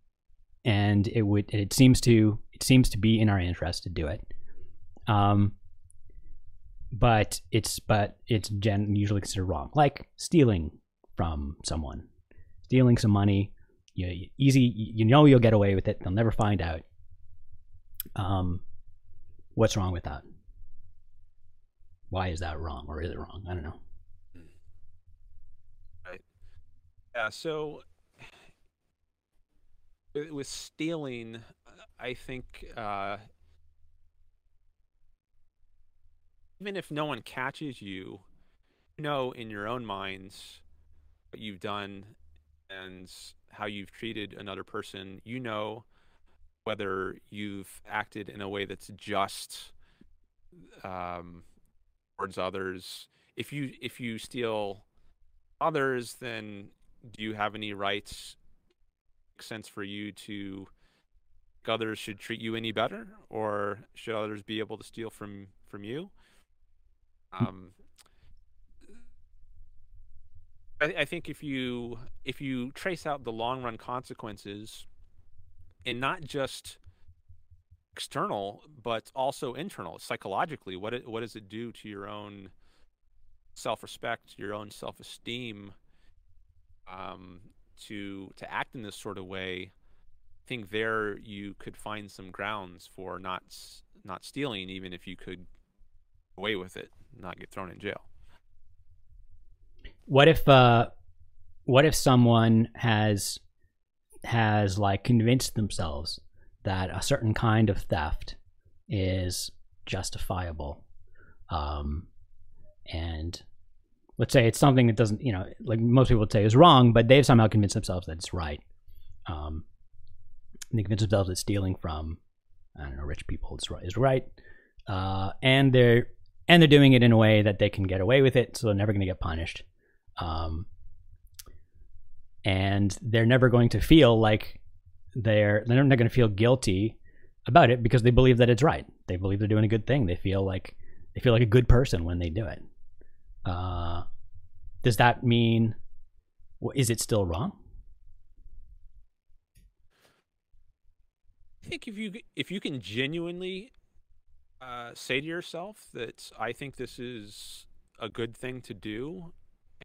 and it would it seems to it seems to be in our interest to do it. Um, but it's but it's gen- usually considered wrong, like stealing from someone, stealing some money. You, you- easy, you know you'll get away with it. They'll never find out. Um, what's wrong with that? Why is that wrong, or is it wrong? I don't know. Yeah, so with with stealing, I think uh, even if no one catches you, you know in your own minds what you've done and how you've treated another person. You know whether you've acted in a way that's just um, towards others. If you if you steal others, then do you have any rights? Sense for you to others should treat you any better, or should others be able to steal from from you? Um, I, I think if you if you trace out the long run consequences, and not just external, but also internal, psychologically, what it, what does it do to your own self respect, your own self esteem? Um, to to act in this sort of way, I think there you could find some grounds for not not stealing, even if you could away with it, not get thrown in jail. What if uh, what if someone has has like convinced themselves that a certain kind of theft is justifiable, um, and let's say it's something that doesn't, you know, like most people would say is wrong, but they've somehow convinced themselves that it's right. Um, they convince themselves that stealing from I don't know, rich people is right, is right. Uh, and they're and they're doing it in a way that they can get away with it, so they're never going to get punished. Um, and they're never going to feel like they're they're not going to feel guilty about it because they believe that it's right. They believe they're doing a good thing. They feel like they feel like a good person when they do it. Uh, does that mean is it still wrong? I think if you if you can genuinely uh, say to yourself that I think this is a good thing to do,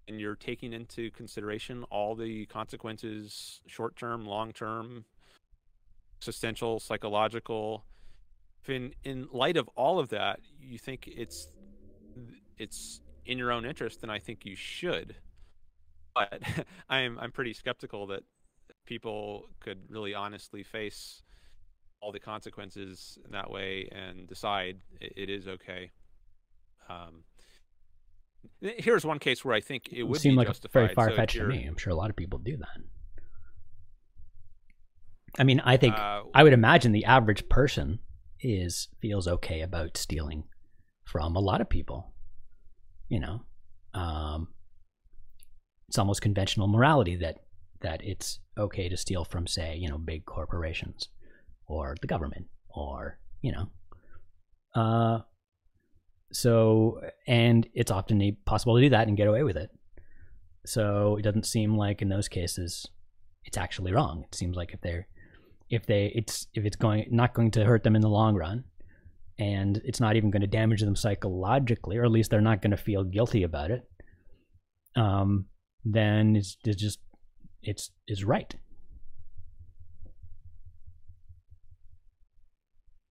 and you're taking into consideration all the consequences, short term, long term, existential, psychological. If in in light of all of that, you think it's it's in your own interest, then I think you should. But I'm I'm pretty skeptical that people could really honestly face all the consequences in that way and decide it, it is okay. Um, here's one case where I think it would seem like justified. very far fetched so to me. I'm sure a lot of people do that. I mean, I think uh, I would imagine the average person is feels okay about stealing from a lot of people. You know, um, it's almost conventional morality that that it's okay to steal from, say, you know, big corporations or the government or you know. Uh, so and it's often possible to do that and get away with it. So it doesn't seem like in those cases it's actually wrong. It seems like if they're if they it's if it's going not going to hurt them in the long run and it's not even going to damage them psychologically or at least they're not going to feel guilty about it um then it's, it's just it's is right.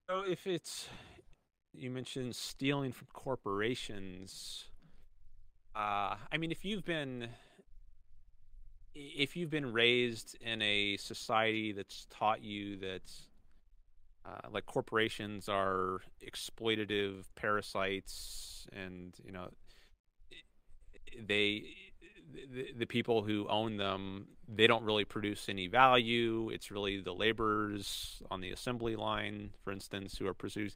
So if it's you mentioned stealing from corporations uh i mean if you've been if you've been raised in a society that's taught you that uh, like corporations are exploitative parasites and you know they the, the people who own them they don't really produce any value. It's really the laborers on the assembly line for instance who are produce,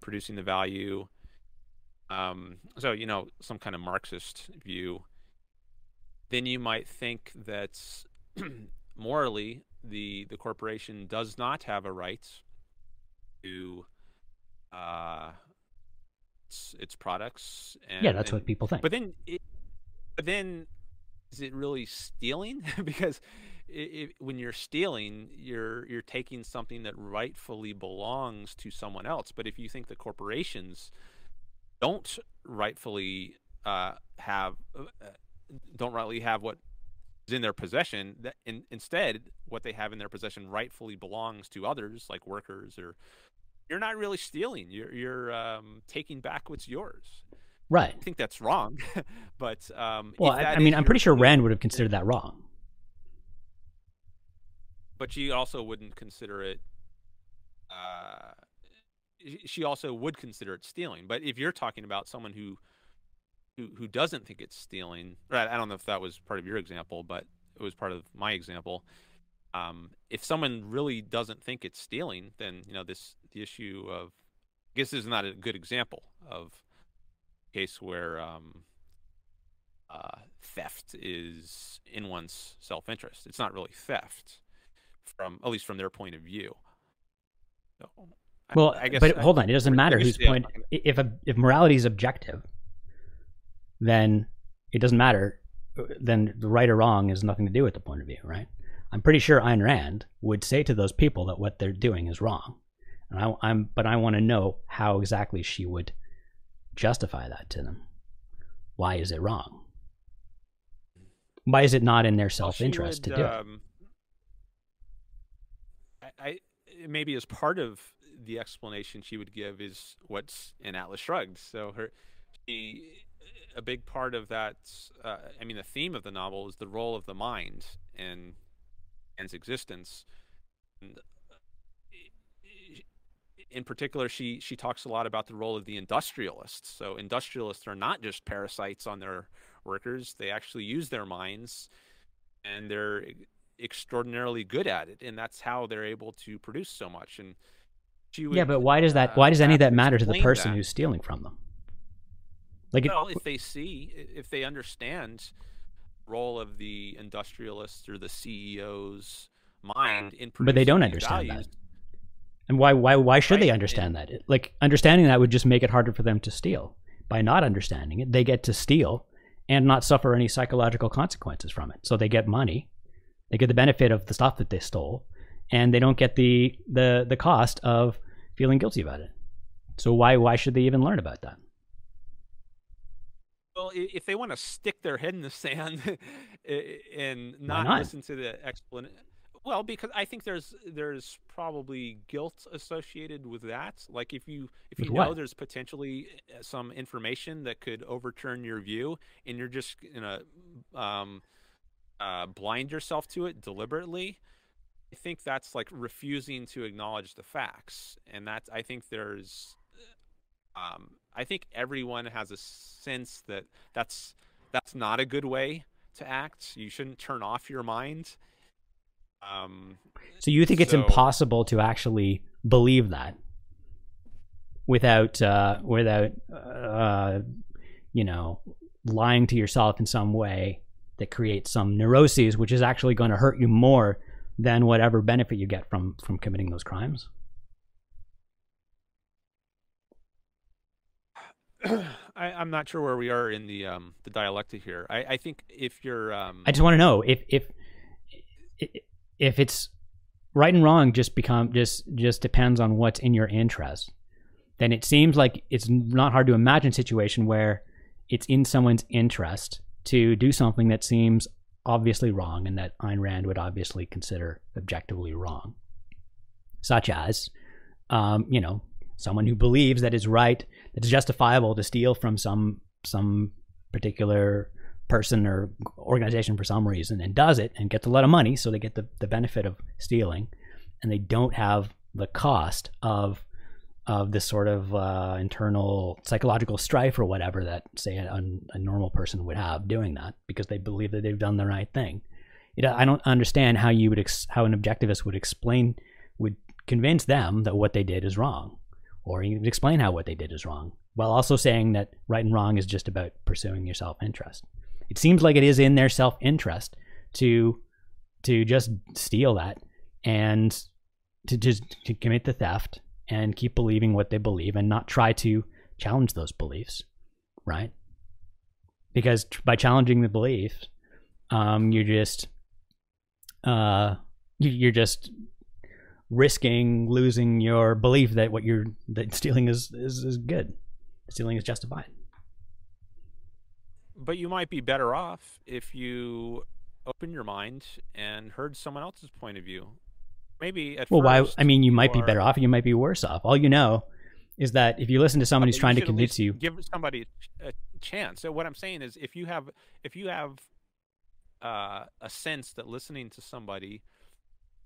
producing the value. Um, so you know some kind of marxist view. Then you might think that morally the the corporation does not have a right to uh, its, its products. And, yeah, that's and, what people think. But then, it, but then, is it really stealing? because it, it, when you're stealing, you're you're taking something that rightfully belongs to someone else. But if you think the corporations don't rightfully uh, have uh, don't rightly have what is in their possession. That in, instead, what they have in their possession rightfully belongs to others, like workers, or you're not really stealing. You're you're um, taking back what's yours. Right. I think that's wrong, but um, well, I, I mean, I'm pretty sure Rand would have considered that wrong. But she also wouldn't consider it. Uh, she also would consider it stealing. But if you're talking about someone who who who doesn't think it's stealing, right? I don't know if that was part of your example, but it was part of my example. Um, if someone really doesn't think it's stealing, then you know this the issue of I guess this is not a good example of a case where um, uh, theft is in one's self-interest. It's not really theft from at least from their point of view. So, well, I, I guess but I, hold on, it doesn't matter whose point. If a, if morality is objective, then it doesn't matter. Then the right or wrong has nothing to do with the point of view, right? I'm pretty sure Ayn Rand would say to those people that what they're doing is wrong, and I, am but I want to know how exactly she would justify that to them. Why is it wrong? Why is it not in their self-interest well, would, to do um, it? I, I maybe as part of the explanation she would give is what's in Atlas Shrugged. So her she a big part of that. Uh, I mean, the theme of the novel is the role of the mind in man's existence. And in particular, she she talks a lot about the role of the industrialists. So industrialists are not just parasites on their workers; they actually use their minds, and they're extraordinarily good at it, and that's how they're able to produce so much. And she would, Yeah, but why does that? uh, Why does any of that matter to the person that. who's stealing from them? Like, it, if they see, if they understand the role of the industrialist or the CEO's mind in But they don't producing understand that. And why? Why? Why should they understand that? Like, understanding that would just make it harder for them to steal. By not understanding it, they get to steal and not suffer any psychological consequences from it. So they get money, they get the benefit of the stuff that they stole, and they don't get the the the cost of feeling guilty about it. So why why should they even learn about that? Well, if they want to stick their head in the sand and not, not? listen to the explanation, well, because I think there's there's probably guilt associated with that. Like if you if you know there's potentially uh, some information that could overturn your view, and you're just gonna um, uh, blind yourself to it deliberately. I think that's like refusing to acknowledge the facts, and that's I think there's um, I think everyone has a sense that that's that's not a good way to act. You shouldn't turn off your mind. Um, So you think it's So- impossible to actually believe that without uh, without uh, you know lying to yourself in some way that creates some neuroses, which is actually going to hurt you more than whatever benefit you get from from committing those crimes. I, I'm not sure where we are in the um, the dialectic here. I, I think if you're um, I just want to know if if if it's right and wrong just become just just depends on what's in your interest. Then it seems like it's not hard to imagine a situation where it's in someone's interest to do something that seems obviously wrong and that Ayn Rand would obviously consider objectively wrong, such as, um, you know, someone who believes that it's right, that it's justifiable to steal from some some particular person or organization for some reason and does it and gets a lot of money, so they get the, the benefit of stealing, and they don't have the cost of of this sort of uh, internal psychological strife or whatever that say a, a normal person would have doing that because they believe that they've done the right thing. Know, I don't understand how you would ex- how an objectivist would explain would convince them that what they did is wrong, or explain how what they did is wrong, while also saying that right and wrong is just about pursuing your self interest. It seems like it is in their self interest to to just steal that and to just to commit the theft and keep believing what they believe and not try to challenge those beliefs, right? Because by challenging the beliefs, um, you're just uh, you- you're just risking losing your belief that what you're that stealing is is, is good, stealing is justified. But you might be better off if you opened your mind and heard someone else's point of view. Maybe at Well, why? I mean, you might be better off. You might be worse off. All you know is that if you listen to someone who's trying to convince you, give somebody a chance. So what I'm saying is, if you have if you have uh, a sense that listening to somebody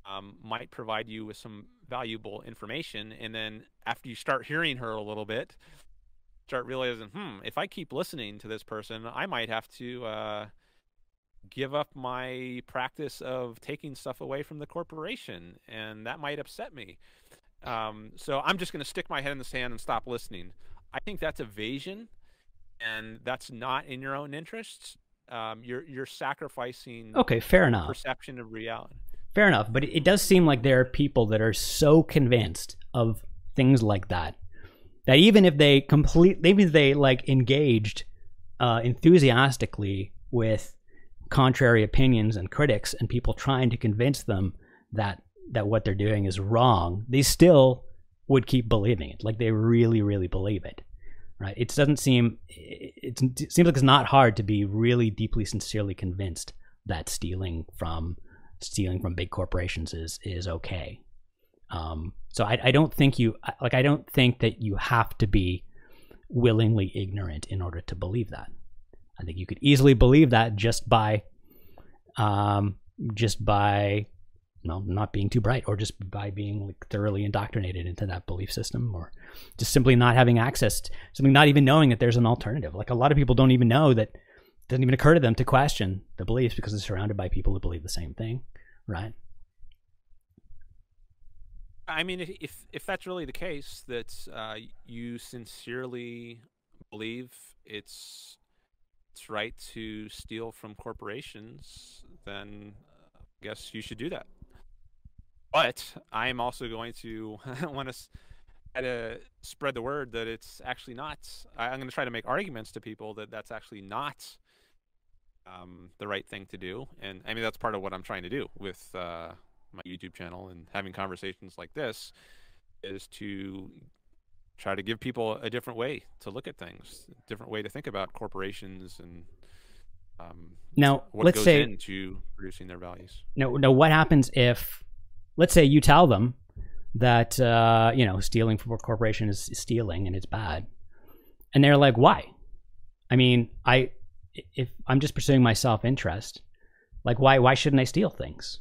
um, might provide you with some valuable information, and then after you start hearing her a little bit, start realizing, hmm, if I keep listening to this person, I might have to uh, give up my practice of taking stuff away from the corporation, and that might upset me. Um, so I'm just going to stick my head in the sand and stop listening. I think that's evasion, and that's not in your own interests. Um, you're you're sacrificing okay, fair enough. perception of reality. Fair enough, but it, it does seem like there are people that are so convinced of things like that that even if they complete, even if they like engaged uh, enthusiastically with contrary opinions and critics and people trying to convince them that that what they're doing is wrong, they still would keep believing it. Like they really, really believe it. Right? It doesn't seem. It, it seems like it's not hard to be really deeply, sincerely convinced that stealing from stealing from big corporations is is okay. Um, so I, I don't think you like I don't think that you have to be willingly ignorant in order to believe that. I think you could easily believe that just by um, just by you not being too bright or just by being like thoroughly indoctrinated into that belief system or just simply not having access to something not even knowing that there's an alternative like a lot of people don't even know that it doesn't even occur to them to question the beliefs because they're surrounded by people who believe the same thing right I mean, if if, if that's really the case, that uh, you sincerely believe it's it's right to steal from corporations, then uh, I guess you should do that. But I am also going to want to to spread the word that it's actually not. I'm going to try to make arguments to people that that's actually not um, the right thing to do. And I mean, that's part of what I'm trying to do with uh, my YouTube channel and having conversations like this is to try to give people a different way to look at things, a different way to think about corporations and um, Now, what let's goes say into producing their values. no, no. What happens if, let's say, you tell them that uh, you know stealing from a corporation is stealing and it's bad, and they're like, "Why?" I mean, I if I'm just pursuing my self interest, like why why shouldn't I steal things?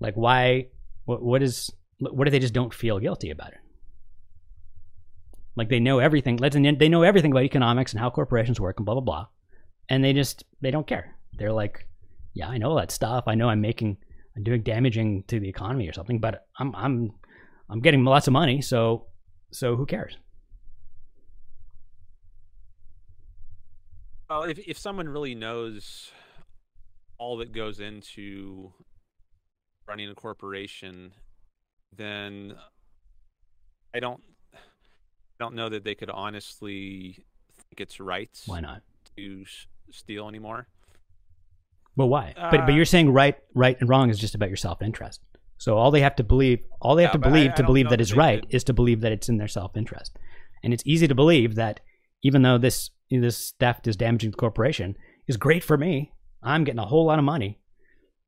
Like why what what is what if they just don't feel guilty about it? Like they know everything. Let's they know everything about economics and how corporations work and blah blah blah, and they just they don't care. They're like, yeah, I know all that stuff. I know I'm making I'm doing damaging to the economy or something, but I'm I'm I'm getting lots of money, so so who cares? Well, if if someone really knows all that goes into running a corporation, then I don't I don't know that they could honestly think it's right Why not? to s- steal anymore. Well, why? but but Uh, you're saying right right and wrong is just about your self interest. So all they have to believe, all they have Yeah, to but I- believe I to believe that they right could- is to believe that it's in their self interest, and it's easy to believe that even though this this theft is damaging the corporation, is great for me. I'm getting a whole lot of money.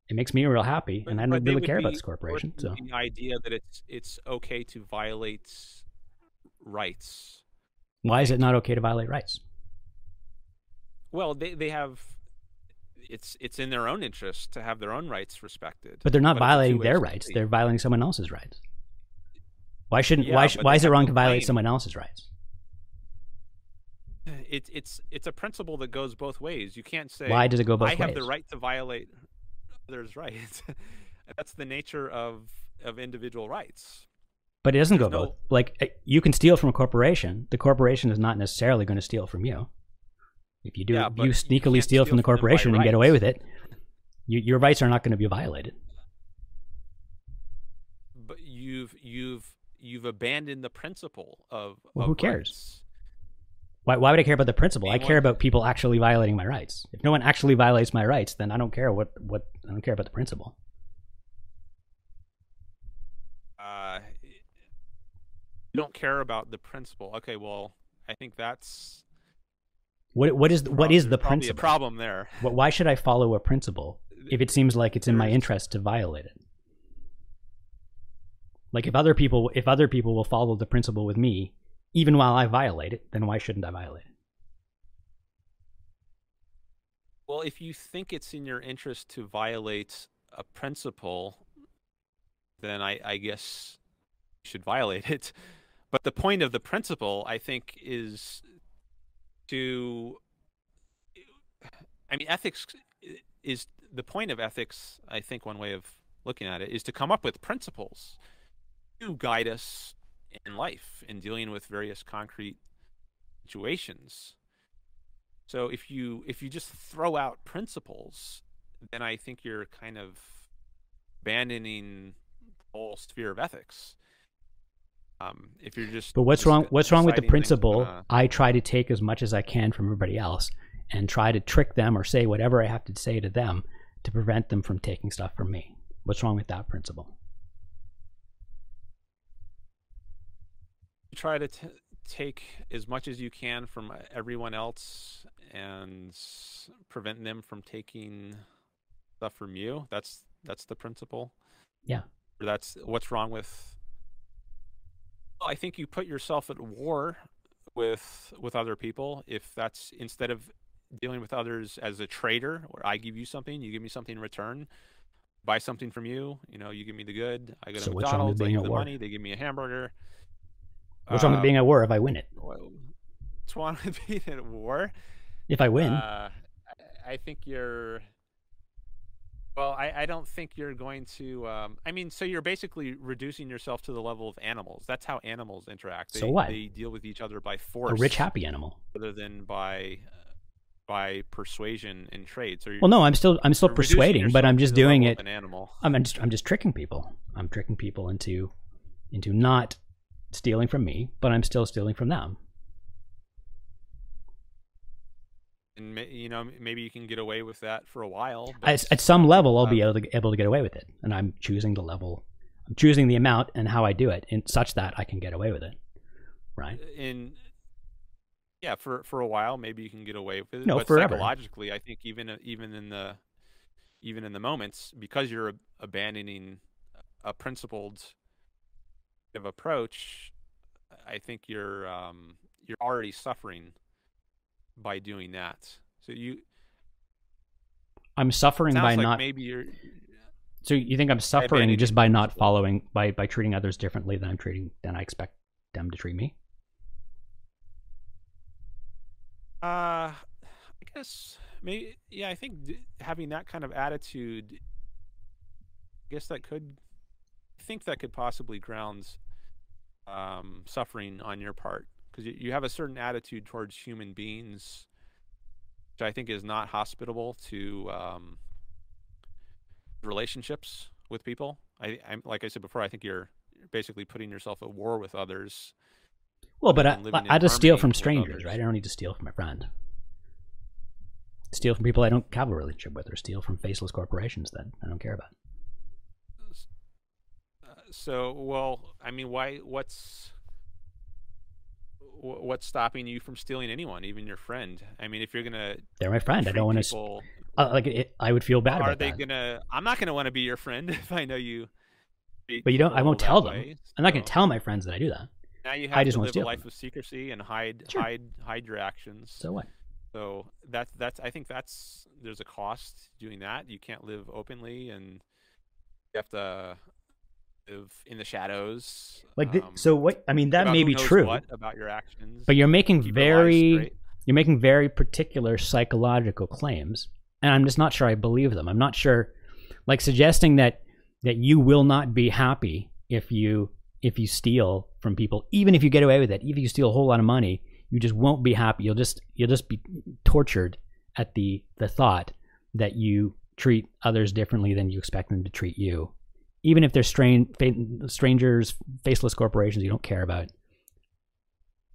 It makes me real happy, and I don't really care about this corporation. So the idea that it's it's okay to violate rights. why is it not okay to violate rights? Well, they they have it's it's in their own interest to have their own rights respected. But they're not a violating their rights; they're violating someone else's rights. Why shouldn't? Yeah, why? sh- Why is it wrong to violate someone else's rights? It's it's it's a principle that goes both ways. You can't say Why does it go both I have the right to violate others' rights. That's the nature of of individual rights. But it doesn't There's go no- both. Like eh, you can steal from a corporation. The corporation is not necessarily going to steal from you. If you do, Yeah, you you sneakily can't steal from the from them by corporation and get away with it. You, your rights are not going to be violated. But you've you've you've abandoned the principle of. Well, of who cares? rights. Why, why would I care about the principle? I care about people actually violating my rights. If no one actually violates my rights, then I don't care what, what I don't care about the principle. Uh, you don't care about the principle. Okay, well, I think that's What what is what prob- is the principle? a problem there. Wh- Why should I follow a principle if it seems like it's in my interest to violate it? Like if other people if other people will follow the principle with me, even while I violate it, then why shouldn't I violate it? Well, if you think it's in your interest to violate a principle, then I, I guess you should violate it. But the point of the principle, I think, is to. I mean, ethics is the point of ethics. I think one way of looking at it is to come up with principles to guide us in life in dealing with various concrete situations. So if you if you just throw out principles, then I think you're kind of abandoning the whole sphere of ethics. Um, if you're just But what's just wrong what's wrong with the principle? I try to take as much as I can from everybody else and try to trick them or say whatever I have to say to them to prevent them from taking stuff from me. What's wrong with that principle? Try to t- take as much as you can from uh, everyone else and prevent them from taking stuff from you. That's that's the principle. Yeah. That's what's wrong with Well, I think you put yourself at war with with other people if that's instead of dealing with others as a trader where I give you something, you give me something in return, buy something from you, you know, you give me the good, I go to So what's wrong with McDonald's, I give at the war? money, they give me a hamburger. What's wrong with Um, being at war if I win it? What's wrong with being at war? If I win, Uh, I- I think you're Well, I, I don't think you're going to. Um, I mean, so you're basically reducing yourself to the level of animals. That's how animals interact. They, So what? They deal with each other by force, A rich, happy animal. rather than by by persuasion and trade. So Well, no, I'm still I'm still persuading, but I'm just doing it. An animal. I'm just I'm just tricking people. I'm tricking people into into not stealing from me, but I'm still stealing from them. and you know maybe you can get away with that for a while. At, But at some level, I'll be um, able to able to get away with it, and I'm choosing the level. I'm choosing the amount and how I do it, in such that I can get away with it. Right? in yeah, for for a while maybe you can get away with it. No, but forever. psychologically, I think even even in the even in the moments because you're abandoning a principled of approach, I think you're um, you're already suffering by doing that. So you I'm suffering by like not. maybe you're So you think I'm suffering just by not following by by treating others differently than I'm treating than I expect them to treat me? Uh, I guess maybe yeah. I think d- having that kind of attitude, I guess that could, I think that could possibly ground um, suffering on your part because you, you have a certain attitude towards human beings, which I think is not hospitable to um, relationships with people. I, I'm like I said before. I think you're you're basically putting yourself at war with others. Well, but I, I just steal from strangers, right? I don't need to steal from a friend. Steal from people I don't have a relationship with, or steal from faceless corporations that I don't care about. So, well, I mean, why? What's what's stopping you from stealing anyone, even your friend? I mean, if you're gonna, They're my friend. I don't want to. Uh, like it, I would feel bad are they that. gonna? I'm not gonna want to be your friend if I know you. But you don't. I won't tell them. way, I'm not going to tell my friends that I do that. Now you I have just to live a life from of secrecy and hide, Sure. hide, hide your actions. So what? So that's that's I think that's there's a cost doing that. You can't live openly, and you have to in the shadows. Like, the, um, so what? I mean, that may be true, What about your actions? but you're making Keep your lies very, you're making very particular psychological claims, and I'm just not sure I believe them. I'm not sure, like suggesting that that you will not be happy if you if you steal from people, even if you get away with it, even if you steal a whole lot of money, you just won't be happy. You'll just you'll just be tortured at the the thought that you treat others differently than you expect them to treat you, even if they're strain, strangers, faceless corporations you don't care about.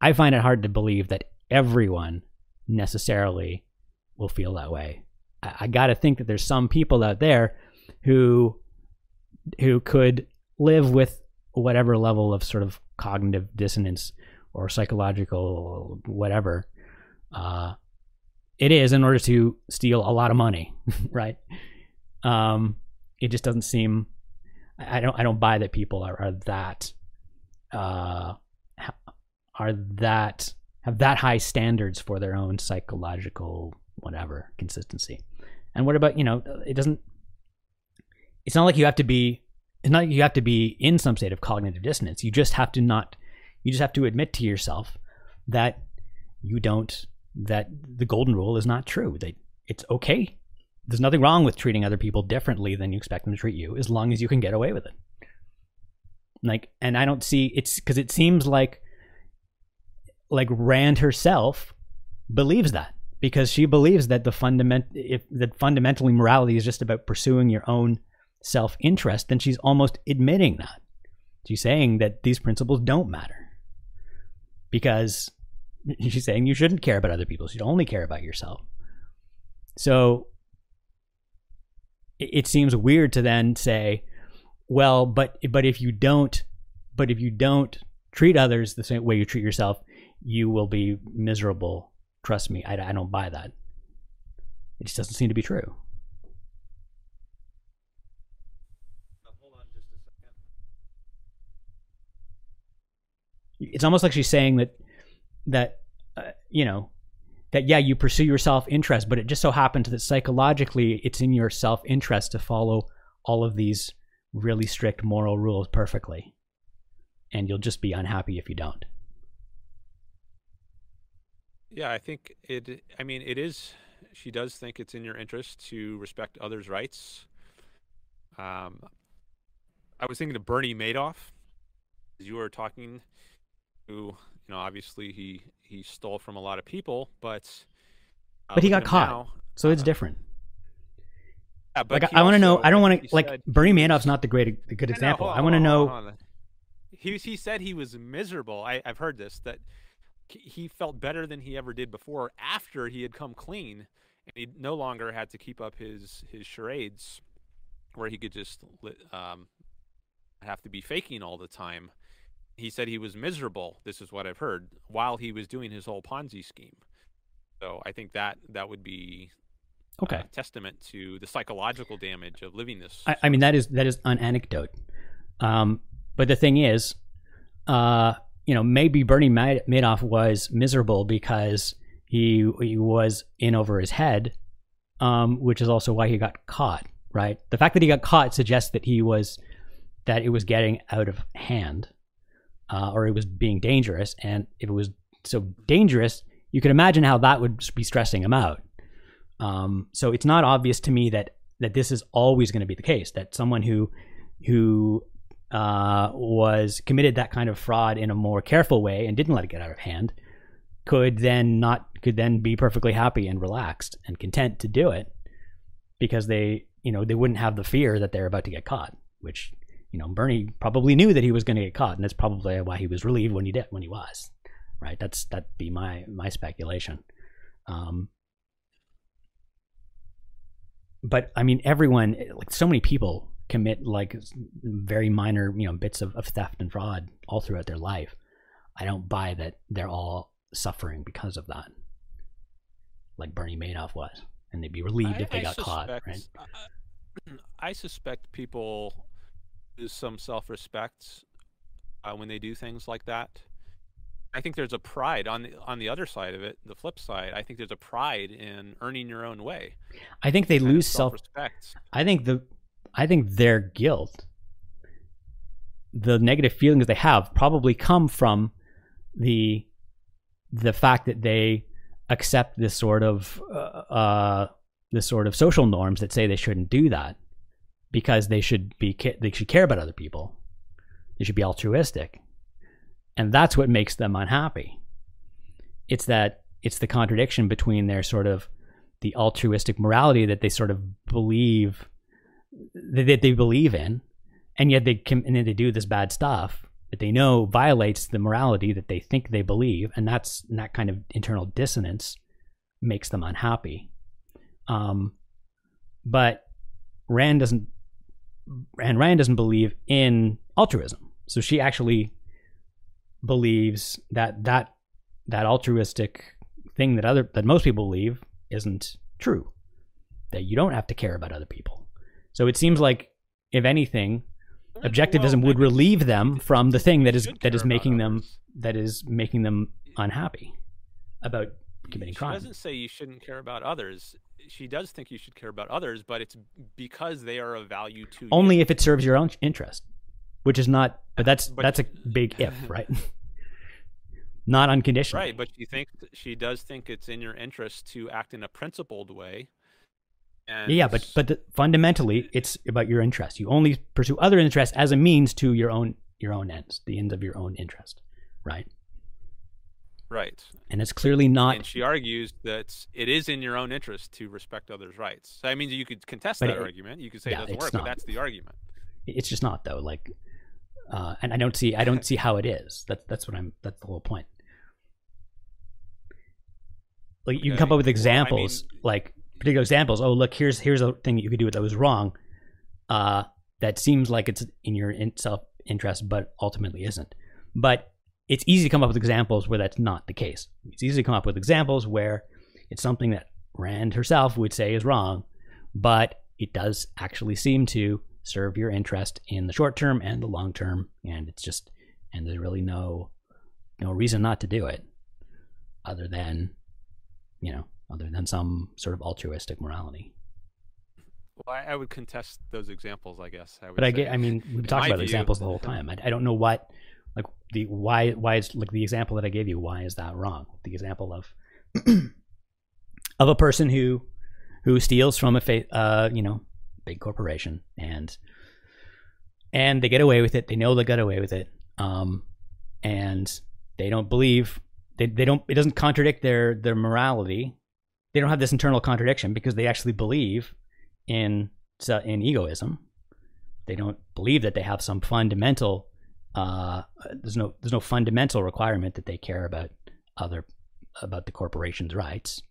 I find it hard to believe that everyone necessarily will feel that way. I, I got to think that there's some people out there who who could live with whatever level of sort of cognitive dissonance or psychological whatever uh, it is in order to steal a lot of money, right? Um, it just doesn't seem. I don't. I don't buy that people are, are that. Uh, are that have that high standards for their own psychological whatever consistency. And what about you know? It doesn't. It's not like you have to be. It's not like you have to be in some state of cognitive dissonance. You just have to not. You just have to admit to yourself that you don't. That the golden rule is not true. That it's okay. There's nothing wrong with treating other people differently than you expect them to treat you, as long as you can get away with it. Like, and I don't see it's because it seems like like Rand herself believes that because she believes that the fundament if that fundamentally morality is just about pursuing your own self-interest then she's almost admitting that. She's saying that these principles don't matter. Because she's saying you shouldn't care about other people you should only care about yourself. So it, seems weird to then say well but but if you don't but if you don't treat others the same way you treat yourself you will be miserable. Trust me, I, I don't buy that. It just doesn't seem to be true. It's almost like she's saying that that uh, you know that yeah, you pursue your self-interest, but it just so happens that psychologically it's in your self-interest to follow all of these really strict moral rules perfectly. And you'll just be unhappy if you don't. Yeah, I think it. I mean, it is. She does think it's in your interest to respect others' rights, Um, I was thinking of Bernie Madoff. As you were talking, who you know, obviously he he stole from a lot of people, but uh, but he got caught, now, so it's uh, different. Yeah, like I want to know. I don't want to like said, Bernie Madoff's not the great, the good example. I want to know. He he said he was miserable. I, I've heard this that he felt better than he ever did before after he had come clean, and he no longer had to keep up his his charades, where he could just um, have to be faking all the time. He said he was miserable. This is what I've heard while he was doing his whole Ponzi scheme. So I think that that would be okay testament to the psychological damage of living this. I, I mean that is that is an anecdote, um, but the thing is, uh, you know, maybe Bernie Madoff was miserable because he he was in over his head, um, which is also why he got caught. Right, the fact that he got caught suggests that he was that it was getting out of hand, uh, or it was being dangerous, and if it was so dangerous, you could imagine how that would be stressing him out. Um, so it's not obvious to me that that this is always going to be the case. That someone who who uh, was committed that kind of fraud in a more careful way and didn't let it get out of hand could then not could then be perfectly happy and relaxed and content to do it because they you know they wouldn't have the fear that they're about to get caught which you know bernie probably knew that he was going to get caught and that's probably why he was relieved when he did when he was right that's that'd be my my speculation um but I mean, everyone, like so many people commit like very minor, you know, bits of, of theft and fraud all throughout their life. I don't buy that they're all suffering because of that, like Bernie Madoff was, and they'd be relieved I, if they I got suspect, caught, right? I suspect people lose some self-respect uh, when they do things like that. I think there's a pride on the on the other side of it, the flip side. I think there's a pride in earning your own way. I think they lose self respect. I think the I think their guilt, the negative feelings they have, probably come from the the fact that they accept this sort of uh, uh this sort of social norms that say they shouldn't do that because they should be they should care about other people. They should be altruistic and that's what makes them unhappy. It's that it's the contradiction between their sort of the altruistic morality that they sort of believe that they believe in, and yet they can, and then they do this bad stuff that they know violates the morality that they think they believe, and that's and that kind of internal dissonance makes them unhappy. Um, but Rand doesn't, and Rand doesn't believe in altruism, so she actually believes that that that altruistic thing that other that most people believe isn't true. That you don't have to care about other people. So it seems like, if anything, objectivism would relieve them from the thing that is that is making them that is making them unhappy about committing she crime. She doesn't say you shouldn't care about others. She does think you should care about others, but it's because they are of value to Only you. if it serves your own interest which is not. But that's but, that's a big if, right? not unconditional. Right, but she thinks she does think it's in your interest to act in a principled way. And yeah, but but the, fundamentally, it's about your interest. You only pursue other interests as a means to your own your own ends, the ends of your own interest, right? Right. And it's clearly not. And she argues that it is in your own interest to respect others' rights. So I mean, you could contest that it, argument. You could say yeah, it doesn't work, not. but that's the argument. It's just not though. Like uh, and I don't see I don't see how it is. That's that's what I'm. That's the whole point. Like you okay. can come up with examples, well, I mean, like particular examples. Oh, look, here's here's a thing that you could do that was wrong. Uh, that seems like it's in your in self interest, but ultimately isn't. But it's easy to come up with examples where that's not the case. It's easy to come up with examples where it's something that Rand herself would say is wrong, but it does actually seem to serve your interest in the short term and the long term and it's just and there's really no no reason not to do it other than you know other than some sort of altruistic morality. Well i, I would contest those examples i guess I but i get i mean we've talked about view, examples the whole time. I, I don't know what the why why is like the example that i gave you why is that wrong the example of of a person who who steals from a fa- uh you know big corporation, and and they get away with it. They know they got away with it, um, and they don't believe they, they don't. It doesn't contradict their their morality. They don't have this internal contradiction because they actually believe in in egoism. They don't believe that they have some fundamental. Uh, there's no there's no fundamental requirement that they care about other about the corporation's rights.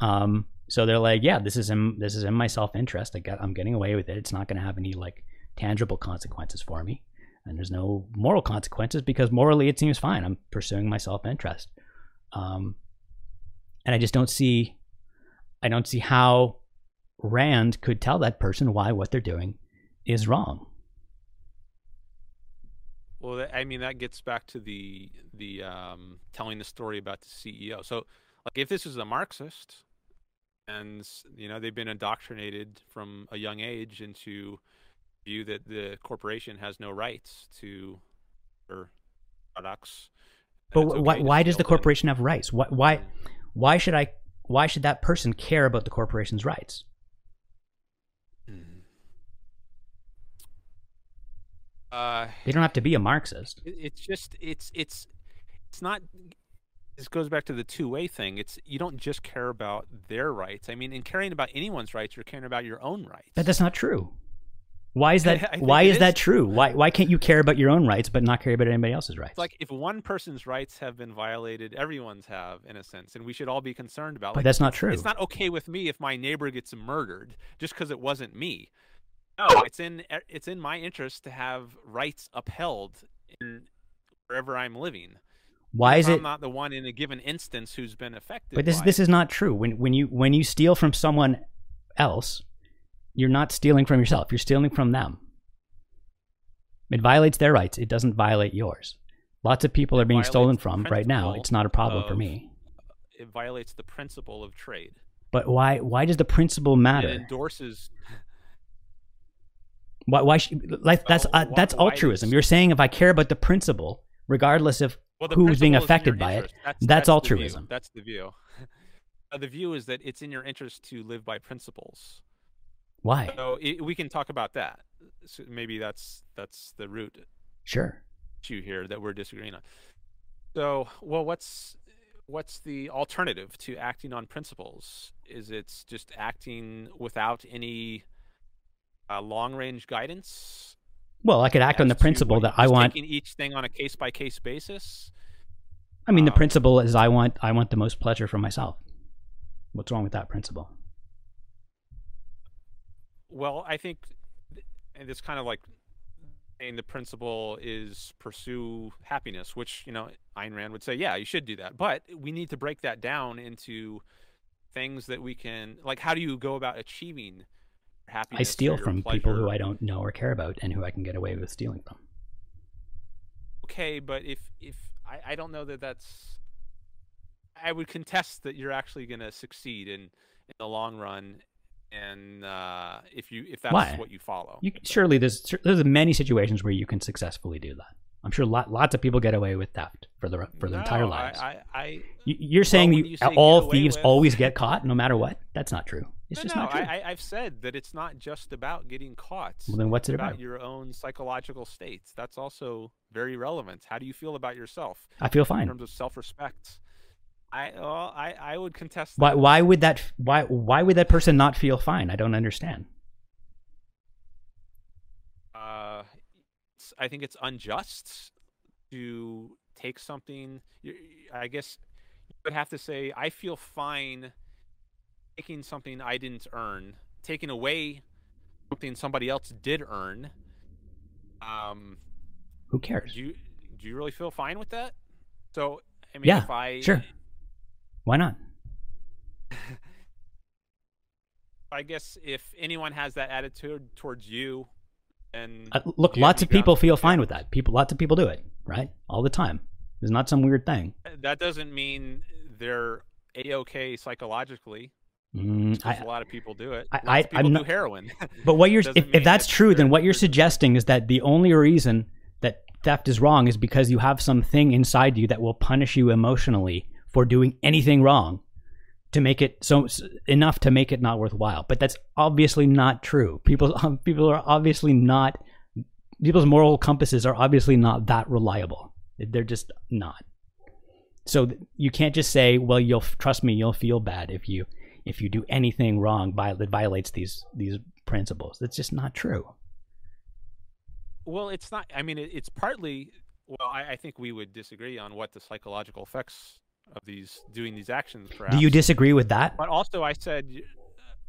Um, so they're like, yeah, this is in this is in my self interest. I got I'm getting away with it. It's not going to have any like tangible consequences for me, and there's no moral consequences because morally it seems fine. I'm pursuing my self interest, um, and I just don't see, I don't see how Rand could tell that person why what they're doing is wrong. Well, I mean that gets back to the the um, telling the story about the CEO. So, like, if this is a Marxist, and you know they've been indoctrinated from a young age into view that the corporation has no rights to their products. But okay why, why does the corporation them. have rights? Why, why why should I why should that person care about the corporation's rights? Uh, they don't have to be a Marxist. It's just it's it's it's not. This goes back to the two-way thing. It's you don't just care about their rights. I mean, in caring about anyone's rights, you're caring about your own rights. But that's not true. Why is that? why is, is, that true? Why why can't you care about your own rights but not care about anybody else's rights? It's like if one person's rights have been violated, everyone's have in a sense, and we should all be concerned about. But like, that's not true. It's not okay with me if my neighbor gets murdered just because it wasn't me. No, it's in eh, it's in my interest to have rights upheld in wherever I'm living. Why is I'm it I'm not the one in a given instance who's been affected? But this this is not true. When when you when you steal from someone else, you're not stealing from yourself. You're stealing from them. It violates their rights. It doesn't violate yours. Lots of people it are being stolen from right now. It's not a problem of, for me. It violates the principle of trade. But why why does the principle matter? It endorses why? Why? like that's uh, that's altruism. You're saying if I care about the principle, regardless of well, who's being affected by it, that's, that's, that's altruism. The that's the view. uh, the view is that it's in your interest to live by principles. Why? So it, we can talk about that. So maybe that's that's the root. Sure. Issue here that we're disagreeing on. So, well, what's what's the alternative to acting on principles? Is it's just acting without any uh, long range guidance? Well, I could act on the principle that I want taking each thing on a case by case basis. I mean, um, the principle is I want I want the most pleasure for myself. What's wrong with that principle? Well, I think, and it's kind of like saying the principle is pursue happiness, which you know Ayn Rand would say, yeah, you should do that. But we need to break that down into things that we can like. How do you go about achieving happiness. I steal from pleasure. people who I don't know or care about, and who I can get away with stealing from. Okay, but if if I, I don't know that that's, I would contest that you're actually going to succeed in in the long run, and uh, if you if that's Why? what you follow. You, surely there's there's many situations where you can successfully do that. I'm sure lot, lots of people get away with theft for the for their no, entire lives. I, I, I you're saying well, you say all thieves with... always get caught, no matter what? That's not true. It's no, just no, not true. I, have said that it's not just about getting caught. Well, then what's it about? Your own psychological states. That's also very relevant. How do you feel about yourself? I feel fine in terms of self-respect. I well, I I would contest. That. Why why would that why why would that person not feel fine? I don't understand. Uh, I think it's unjust to take something. I guess you would have to say, I feel fine taking something I didn't earn, taking away something somebody else did earn. Um, who cares? Do you do you really feel fine with that? So I mean, yeah, if I sure, why not? I guess if anyone has that attitude towards you, and uh, look, lots of people feel fine with that. People, lots of people do it, right? All the time. It's not some weird thing. That doesn't mean they're a okay psychologically. Mm, I, a lot of people do it. I, I people not, do heroin. But what you're, if, if that's true, then what you're suggesting is that the only reason that theft is wrong is because you have something inside you that will punish you emotionally for doing anything wrong. to make it so enough to make it not worthwhile. But that's obviously not true. People um, people are obviously not people's moral compasses are obviously not that reliable. They're just not. So you can't just say, "Well, you'll trust me, you'll feel bad if you if you do anything wrong that violates these these principles." That's just not true. Well, it's not. I mean, it's partly. Well, I, I think we would disagree on what the psychological effects of these doing these actions. Perhaps. Do you disagree with that? But also, I said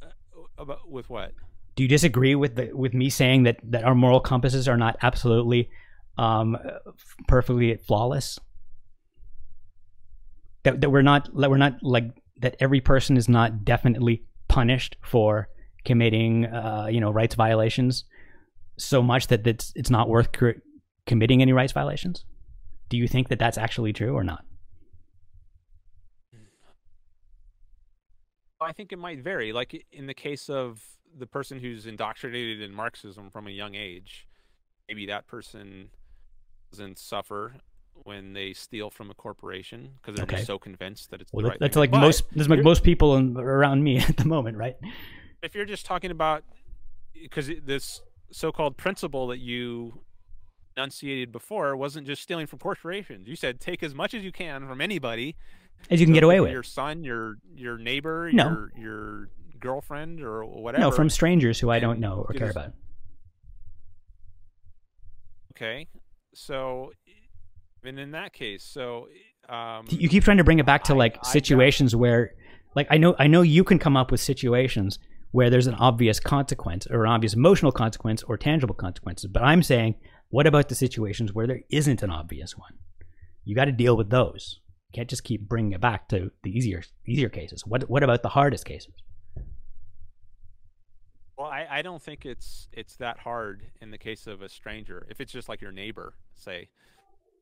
uh, uh, about with what? Do you disagree with the with me saying that that our moral compasses are not absolutely um, perfectly flawless? That that we're not that we're not like that every person is not definitely punished for committing uh, you know rights violations so much that it's it's not worth committing any rights violations? Do you think that that's actually true or not? I think it might vary. Like in the case of the person who's indoctrinated in Marxism from a young age, maybe that person doesn't suffer when they steal from a corporation because they're okay. just so convinced that it's well, right that's thing. like but most that's like most people in, around me at the moment, right? If you're just talking about because this so-called principle that you enunciated before wasn't just stealing from corporations. You said take as much as you can from anybody as you can so get away with. Your son, your your neighbor, no. your your girlfriend or whatever. No, from strangers who I don't know or care about. Okay. So and in that case, so um, you keep trying to bring it back to like I, situations I where like I know I know you can come up with situations where there's an obvious consequence or an obvious emotional consequence or tangible consequences. But I'm saying, what about the situations where there isn't an obvious one? You got to deal with those. You can't just keep bringing it back to the easier easier cases. What what about the hardest cases? Well, I, I don't think it's it's that hard in the case of a stranger. If it's just like your neighbor, say,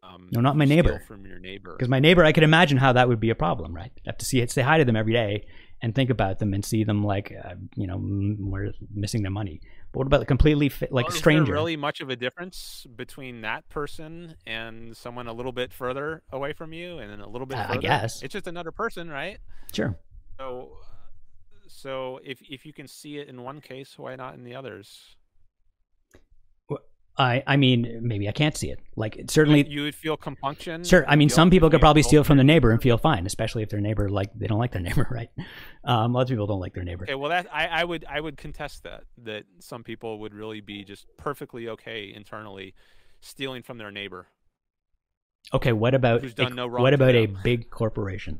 um, no, not my neighbor. From your neighbor, because my neighbor, I could imagine how that would be a problem, right? I have to see it, say hi to them every day, and think about them and see them like, uh, you know, we're missing their money. But what about the completely fi- like well, stranger? Really much of a difference between that person and someone a little bit further away from you, and then a little bit? Uh, I guess it's just another person, right? Sure. So, so if if you can see it in one case, why not in the others? I I mean maybe I can't see it. Like certainly you would feel compunction. Sure. I mean some people could probably steal from their neighbor and feel fine, especially if their neighbor like they don't like their neighbor, right? Um, lots of people don't like their neighbor. Okay, well that I, I would I would contest that that some people would really be just perfectly okay internally stealing from their neighbor. Okay, what about a, no what about a big corporation?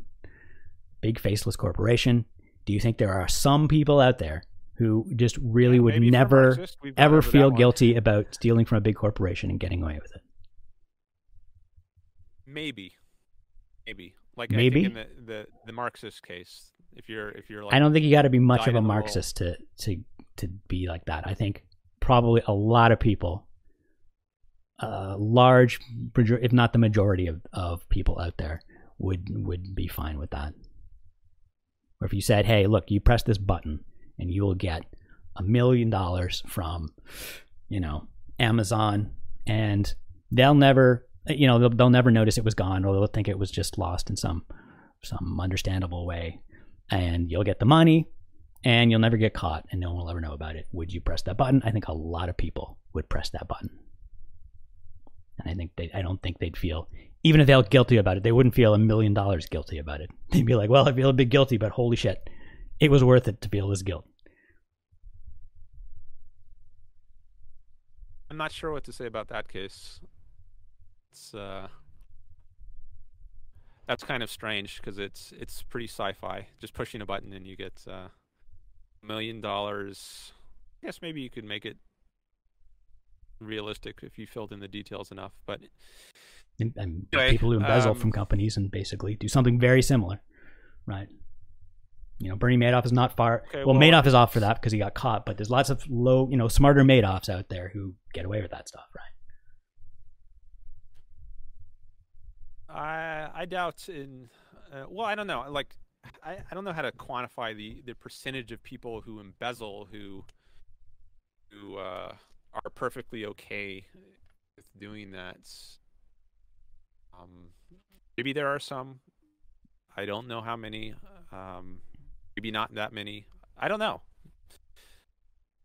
Big faceless corporation? Do you think there are some people out there who just really yeah, would never ever feel guilty about stealing from a big corporation and getting away with it. Maybe, maybe like maybe in the, the, the Marxist case, if you're if you're like I don't think you got to be much of a Marxist to to to be like that. I think probably a lot of people, a large, if not the majority of, of people out there would would be fine with that. Or if you said, "Hey, look, you press this button and you will get a million dollars from, you know, Amazon, and they'll never, you know, they'll, they'll never notice it was gone, or they'll think it was just lost in some some understandable way, and you'll get the money, and you'll never get caught, and no one will ever know about it. Would you press that button? I think a lot of people would press that button, and I think they, I don't think they'd feel even if they felt guilty about it, they wouldn't feel a million dollars guilty about it. They'd be like, well, I feel a bit guilty, but holy shit, it was worth it to feel this guilt. I'm not sure what to say about that case. It's uh, that's kind of strange because it's it's pretty sci-fi. Just pushing a button and you get uh, a million dollars. I guess maybe you could make it realistic if you filled in the details enough. But and, and anyway, people who embezzle um, from companies and basically do something very similar, right? You know, Bernie Madoff is not far. Okay, well, well, Madoff is off for that because he got caught. But there's lots of low, you know, smarter Madoffs out there who get away with that stuff, right? I I doubt in. Uh, well, I don't know. Like, I, I don't know how to quantify the the percentage of people who embezzle who who uh, are perfectly okay with doing that. Um, maybe there are some. I don't know how many. Um, maybe not that many. I don't know.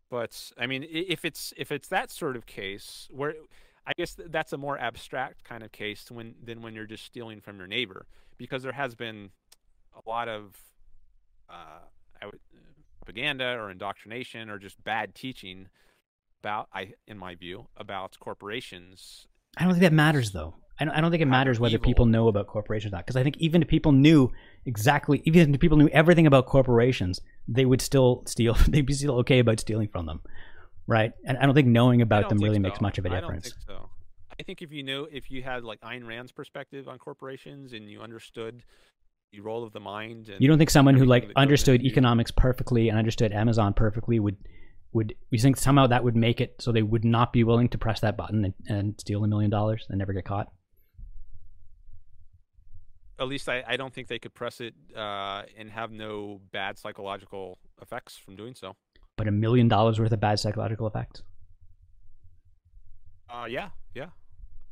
But I mean, if it's if it's that sort of case where I guess that's a more abstract kind of case when than when you're just stealing from your neighbor, because there has been a lot of uh, would, propaganda or indoctrination or just bad teaching about, I in my view, about corporations. I don't think that matters though. I don't, I don't think it matters whether people know about corporations or not. Because I think even if people knew exactly, even if people knew everything about corporations, they would still steal. They'd be still okay about stealing from them, right? And I don't think knowing about them really so. makes much of a difference. I don't think so. I think if you knew, if you had like Ayn Rand's perspective on corporations and you understood the role of the mind, you don't think someone who like understood economics perfectly and understood Amazon perfectly would would you think somehow that would make it so they would not be willing to press that button and, and steal a million dollars and never get caught? At least I, I don't think they could press it uh, and have no bad psychological effects from doing so. But a million dollars worth of bad psychological effects? Uh, yeah, yeah.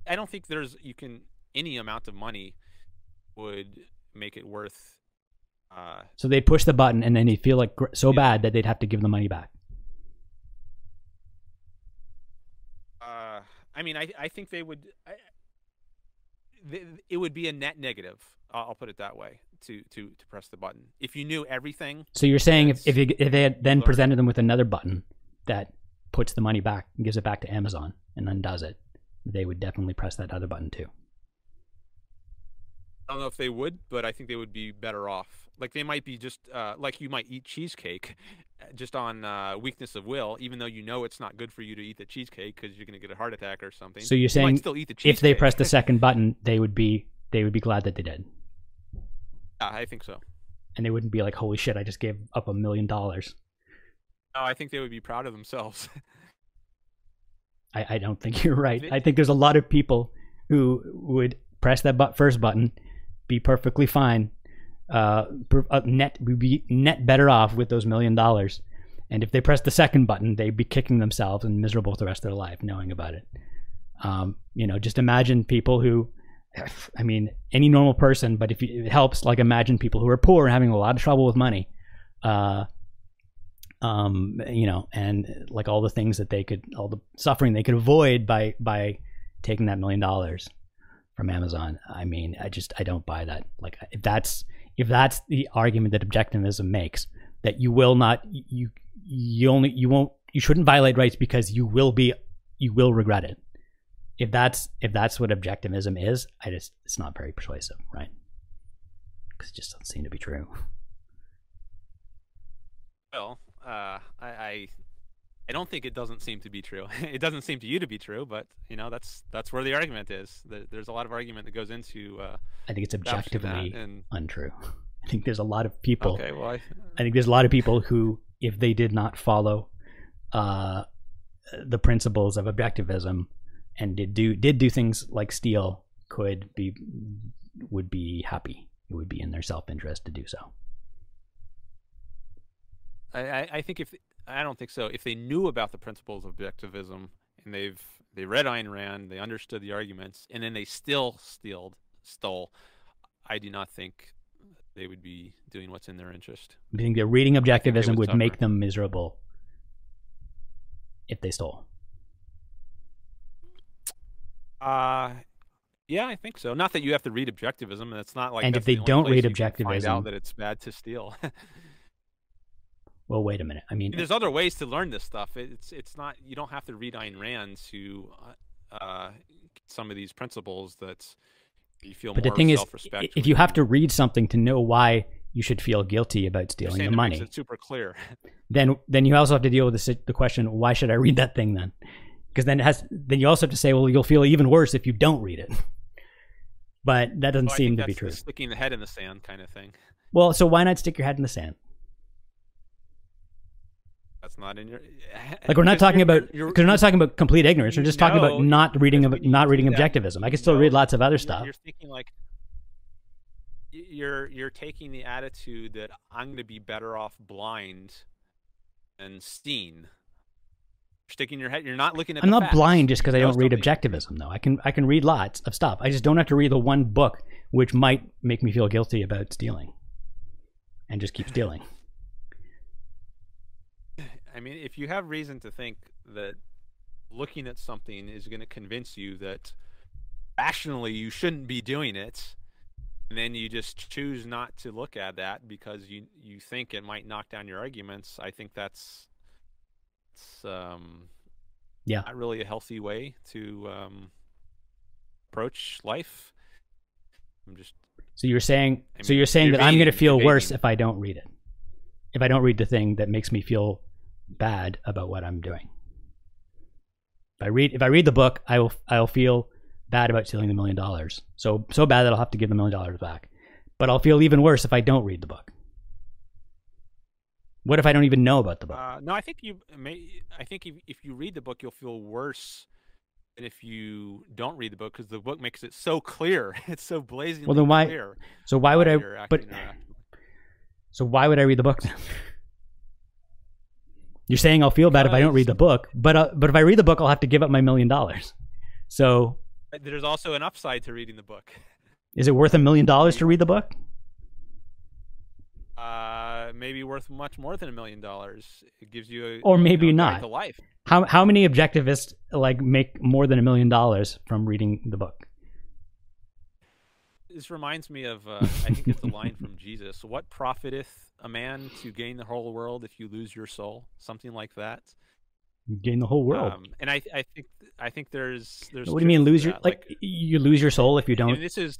I don't think there's you can any amount of money would make it worth. Uh, so they'd push the button and then they'd feel like so yeah. bad that they'd have to give the money back. Uh, I mean, I I think they would. I, it would be a net negative. I'll put it that way to to to press the button. If you knew everything. So you're saying if if, you, if they had then presented them with another button that puts the money back and gives it back to Amazon and undoes it, they would definitely press that other button too. I don't know if they would, but I think they would be better off. Like they might be just uh, like you might eat cheesecake, just on uh, weakness of will, even though you know it's not good for you to eat the cheesecake because you're going to get a heart attack or something. So you're saying you still eat the cheesecake. if they press the second button, they would be they would be glad that they did. Yeah, I think so. And they wouldn't be like, "Holy shit! I just gave up a million dollars." No, I think they would be proud of themselves. I, I don't think you're right. I think there's a lot of people who would press that but first button, be perfectly fine, uh, uh, net would be net better off with those million dollars. And if they press the second button, they'd be kicking themselves and miserable the rest of their life knowing about it. Um, you know, just imagine people who I mean, any normal person, but if it helps, like imagine people who are poor and having a lot of trouble with money, uh, um, you know, and like all the things that they could, all the suffering they could avoid by by taking that million dollars from Amazon. I mean, I just I don't buy that. Like if that's if that's the argument that objectivism makes, that you will not you you only you won't you shouldn't violate rights because you will be you will regret it if that's if that's what objectivism is, I just it's not very persuasive, right? Because it just doesn't seem to be true. Well, uh, I, I I don't think it doesn't seem to be true. it doesn't seem to you to be true, but you know that's that's where the argument is. There's a lot of argument that goes into. Uh, I think it's objectively and... untrue. I think there's a lot of people. Okay, well, I... I think there's a lot of people who, if they did not follow uh, the principles of objectivism, and did do did do things like steal could be would be happy. It would be in their self interest to do so. I, I think if I don't think so. If they knew about the principles of objectivism and they've they read Ayn Rand, they understood the arguments, and then they still stealed stole, I do not think they would be doing what's in their interest. I think that reading objectivism would, make them miserable if they stole? Uh yeah, I think so. Not that you have to read objectivism, and it's not like. And if they the don't read objectivism, find out that it's bad to steal. well, wait a minute. I mean, there's other ways to learn this stuff. It's it's not you don't have to read Ayn Rand to uh, uh some of these principles that you feel. But the thing is, if you have to read something to know why you should feel guilty about stealing the money, it's super clear. then then you also have to deal with the the question: Why should I read that thing then? because then it has then you also have to say, well, you'll feel even worse if you don't read it. But that doesn't well, seem to be true. sticking the head in the sand kind of thing. Well, so why not stick your head in the sand? That's not in your. Eh, like we're not talking about because we're not talking about complete ignorance. We're just talking about not reading not reading objectivism. I can still read lots of other stuff. You're thinking like you're you're taking the attitude that I'm going to be better off blind and seen sticking your head. You're not looking at. I'm not facts. blind just because I don't read objectivism, though. I can I can read lots of stuff. I just don't have to read the one book which might make me feel guilty about stealing, and just keep stealing. I mean, if you have reason to think that looking at something is going to convince you that rationally you shouldn't be doing it, and then you just choose not to look at that because you you think it might knock down your arguments, I think that's it's um Yeah. not really a healthy way to um approach life. I'm just So you're saying I so you're saying you're that I'm going to feel worse if I don't read it. If I don't read the thing that makes me feel bad about what I'm doing. If I read if I read the book, I will I'll feel bad about stealing the million dollars. So so bad that I'll have to give the million dollars back. But I'll feel even worse if I don't read the book. What if I don't even know about the book? Uh, no, I think you may. I think if, if you read the book, you'll feel worse than if you don't read the book because the book makes it so clear. It's so blazingly Well, then why- clear. so why would I but so why would I read the book then? You're saying I'll feel bad if I don't read the book, but uh, but if I read the book, I'll have to give up my million dollars. So There's also an upside to reading the book. Is it worth a million dollars to read the book? Uh, maybe worth much more than a million dollars. It gives you a Or maybe you know, not. guide to life. How how many objectivists like make more than a million dollars from reading the book? This reminds me of uh, I think it's a line from Jesus. What profiteth a man to gain the whole world if you lose your soul? Something like that. Gain the whole world. Um, and I I think I think there's there's. what do you mean lose your that. like, you lose your soul if you don't this is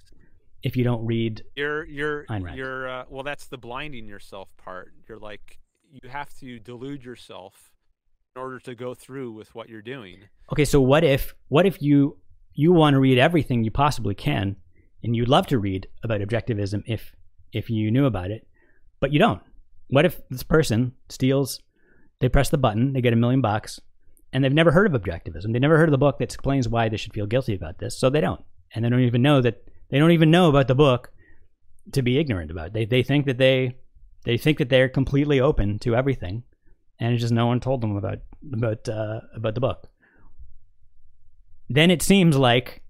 if you don't read? you're you're you're uh, well that's the blinding yourself part. You're like you have to delude yourself in order to go through with what you're doing. Okay, so what if what if you you want to read everything you possibly can, and you'd love to read about objectivism if if you knew about it, but you don't. What if this person steals? They press the button, they get a million bucks, and they've never heard of objectivism. They never heard of the book that explains why they should feel guilty about this, so they don't, and they don't even know that they don't even know about the book to be ignorant about. It. They they think that they they think that they're completely open to everything, and it's just no one told them about about uh, about the book then it seems like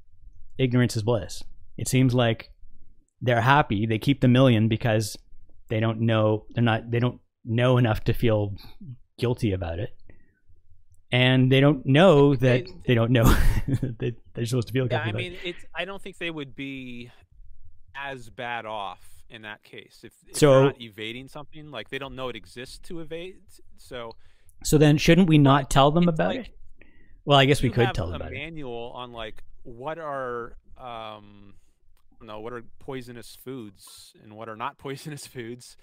ignorance is bliss. It seems like they're happy. They keep the million because they don't know they're not they don't know enough to feel guilty about it. And they don't know that They- they don't know that they're supposed to feel Yeah, guilty I mean it. it's I don't think they would be as bad off in that case if, if So- they're not evading something like they don't know it exists to evade. So So then shouldn't we not tell them it's about like- it? Well, I guess we could tell them about it. manual on like what are um know what are poisonous foods and what are not poisonous foods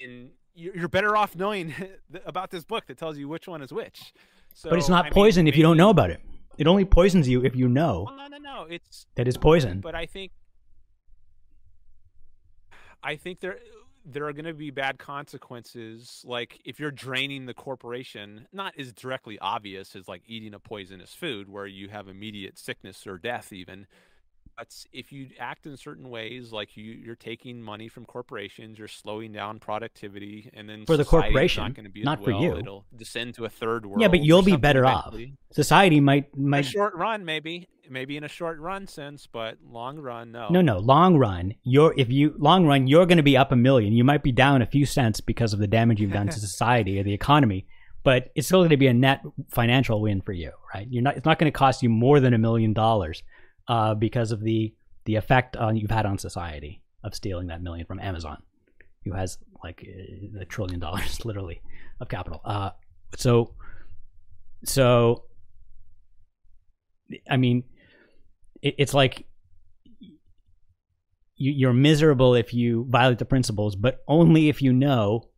and you- you're better off knowing about this book that tells you which one is which so But it's I not mean, poison if you don't know about it. It only poisons you if you know well, no no no it's that it's poison. but I think I think there there are going to be bad consequences like if you're draining the corporation not as directly obvious as like eating a poisonous food where you have immediate sickness or death even but if you act in certain ways like you you're taking money from corporations you're slowing down productivity and then For the corporation, not, be not for you. it'll descend to a third world Yeah, but you'll be better off. Society might might short run maybe maybe in a short run sense but long run no No, no. Long run, you're if you long run, you're going to be up a million. You might be down a few cents because of the damage you've done to society or the economy, but it's still going to be a net financial win for you, right? You're not. It's not going to cost you more than a million dollars uh, because of the the effect on you've had on society of stealing that million from Amazon, who has like a trillion dollars literally of capital. Uh, so, so, I mean, it, it's like you, you're miserable if you violate the principles, but only if you know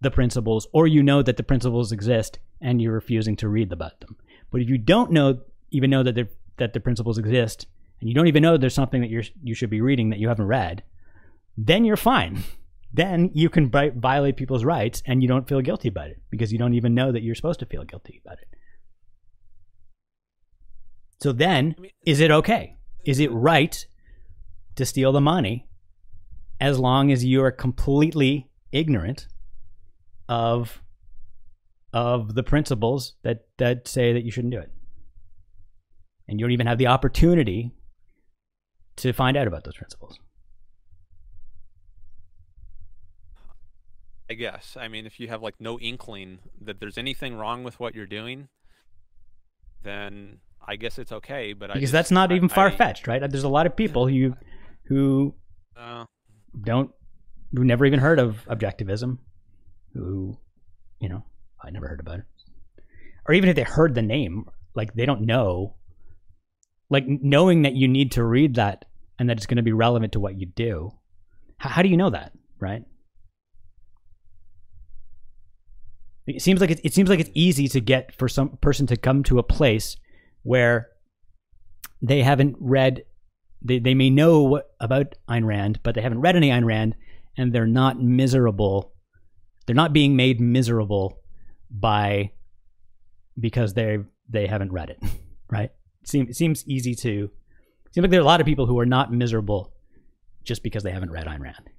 the principles or you know that the principles exist and you're refusing to read about them. But if you don't know, even know that they're- that the principles exist, and you don't even know there's something that you're you should be reading that you haven't read, then you're fine. Then you can vi- violate people's rights and you don't feel guilty about it because you don't even know that you're supposed to feel guilty about it. So then, I mean- is it okay? Is it right to steal the money as long as you are completely ignorant of of the principles that that say that you shouldn't do it and you don't even have the opportunity to find out about those principles I guess. I mean, if you have like no inkling that there's anything wrong with what you're doing, then I guess it's okay. But because I that's not even far fetched, right? There's a lot of people who who Uh, don't who never even heard of objectivism, who you know I never heard about it, or even if they heard the name, like they don't know, like knowing that you need to read that and that it's going to be relevant to what you do. How, how do you know that, right? It seems like it, it seems like it's easy to get for some person to come to a place where they haven't read they, they may know about Ayn Rand, but they haven't read any Ayn Rand, and they're not miserable. They're not being made miserable by because they they haven't read it, right? It seems it seems easy to it seems like there are a lot of people who are not miserable just because they haven't read Ayn Rand,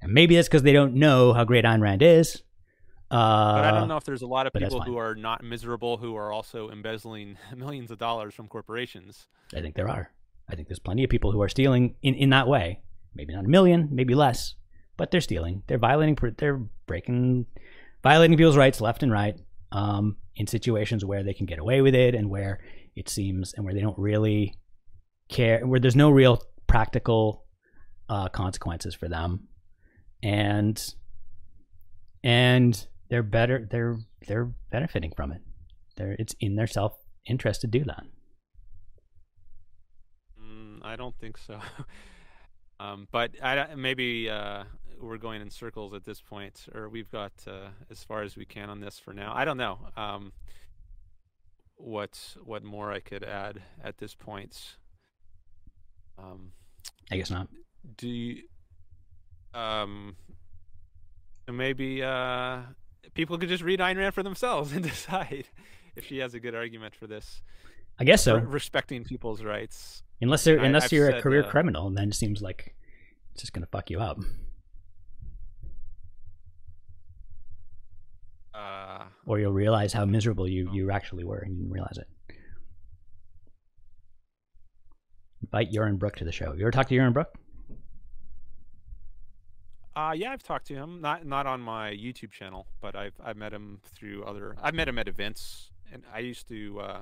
and maybe that's because they don't know how great Ayn Rand is. Uh, but I don't know if there's a lot of people who are not miserable who are also embezzling millions of dollars from corporations. I think there are. I think there's plenty of people who are stealing in, in that way. Maybe not a million, maybe less, but they're stealing. They're violating. They're breaking, violating people's rights left and right um, in situations where they can get away with it and where it seems and where they don't really care, where there's no real practical uh, consequences for them, and and they're better. They're they're benefiting from it. They're it's in their self interest to do that. Mm, I don't think so. um, but I, maybe uh, we're going in circles at this point, or we've got uh, as far as we can on this for now. I don't know um, what what more I could add at this point. Um, I guess not. do you, um, maybe uh, people could just read Ayn Rand for themselves and decide if she has a good argument for this, I guess so. re- respecting people's rights. Unless they're, unless I've you're a career uh, criminal, then it seems like it's just gonna fuck you up. Uh, Or you'll realize how miserable you, you actually were and you didn't realize it. Invite Yaron Brook to the show. You ever talk to Yaron Brook? Uh, yeah, I've talked to him. Not not on my YouTube channel, but I've I've met him through other. I've met him at events, and I used to uh,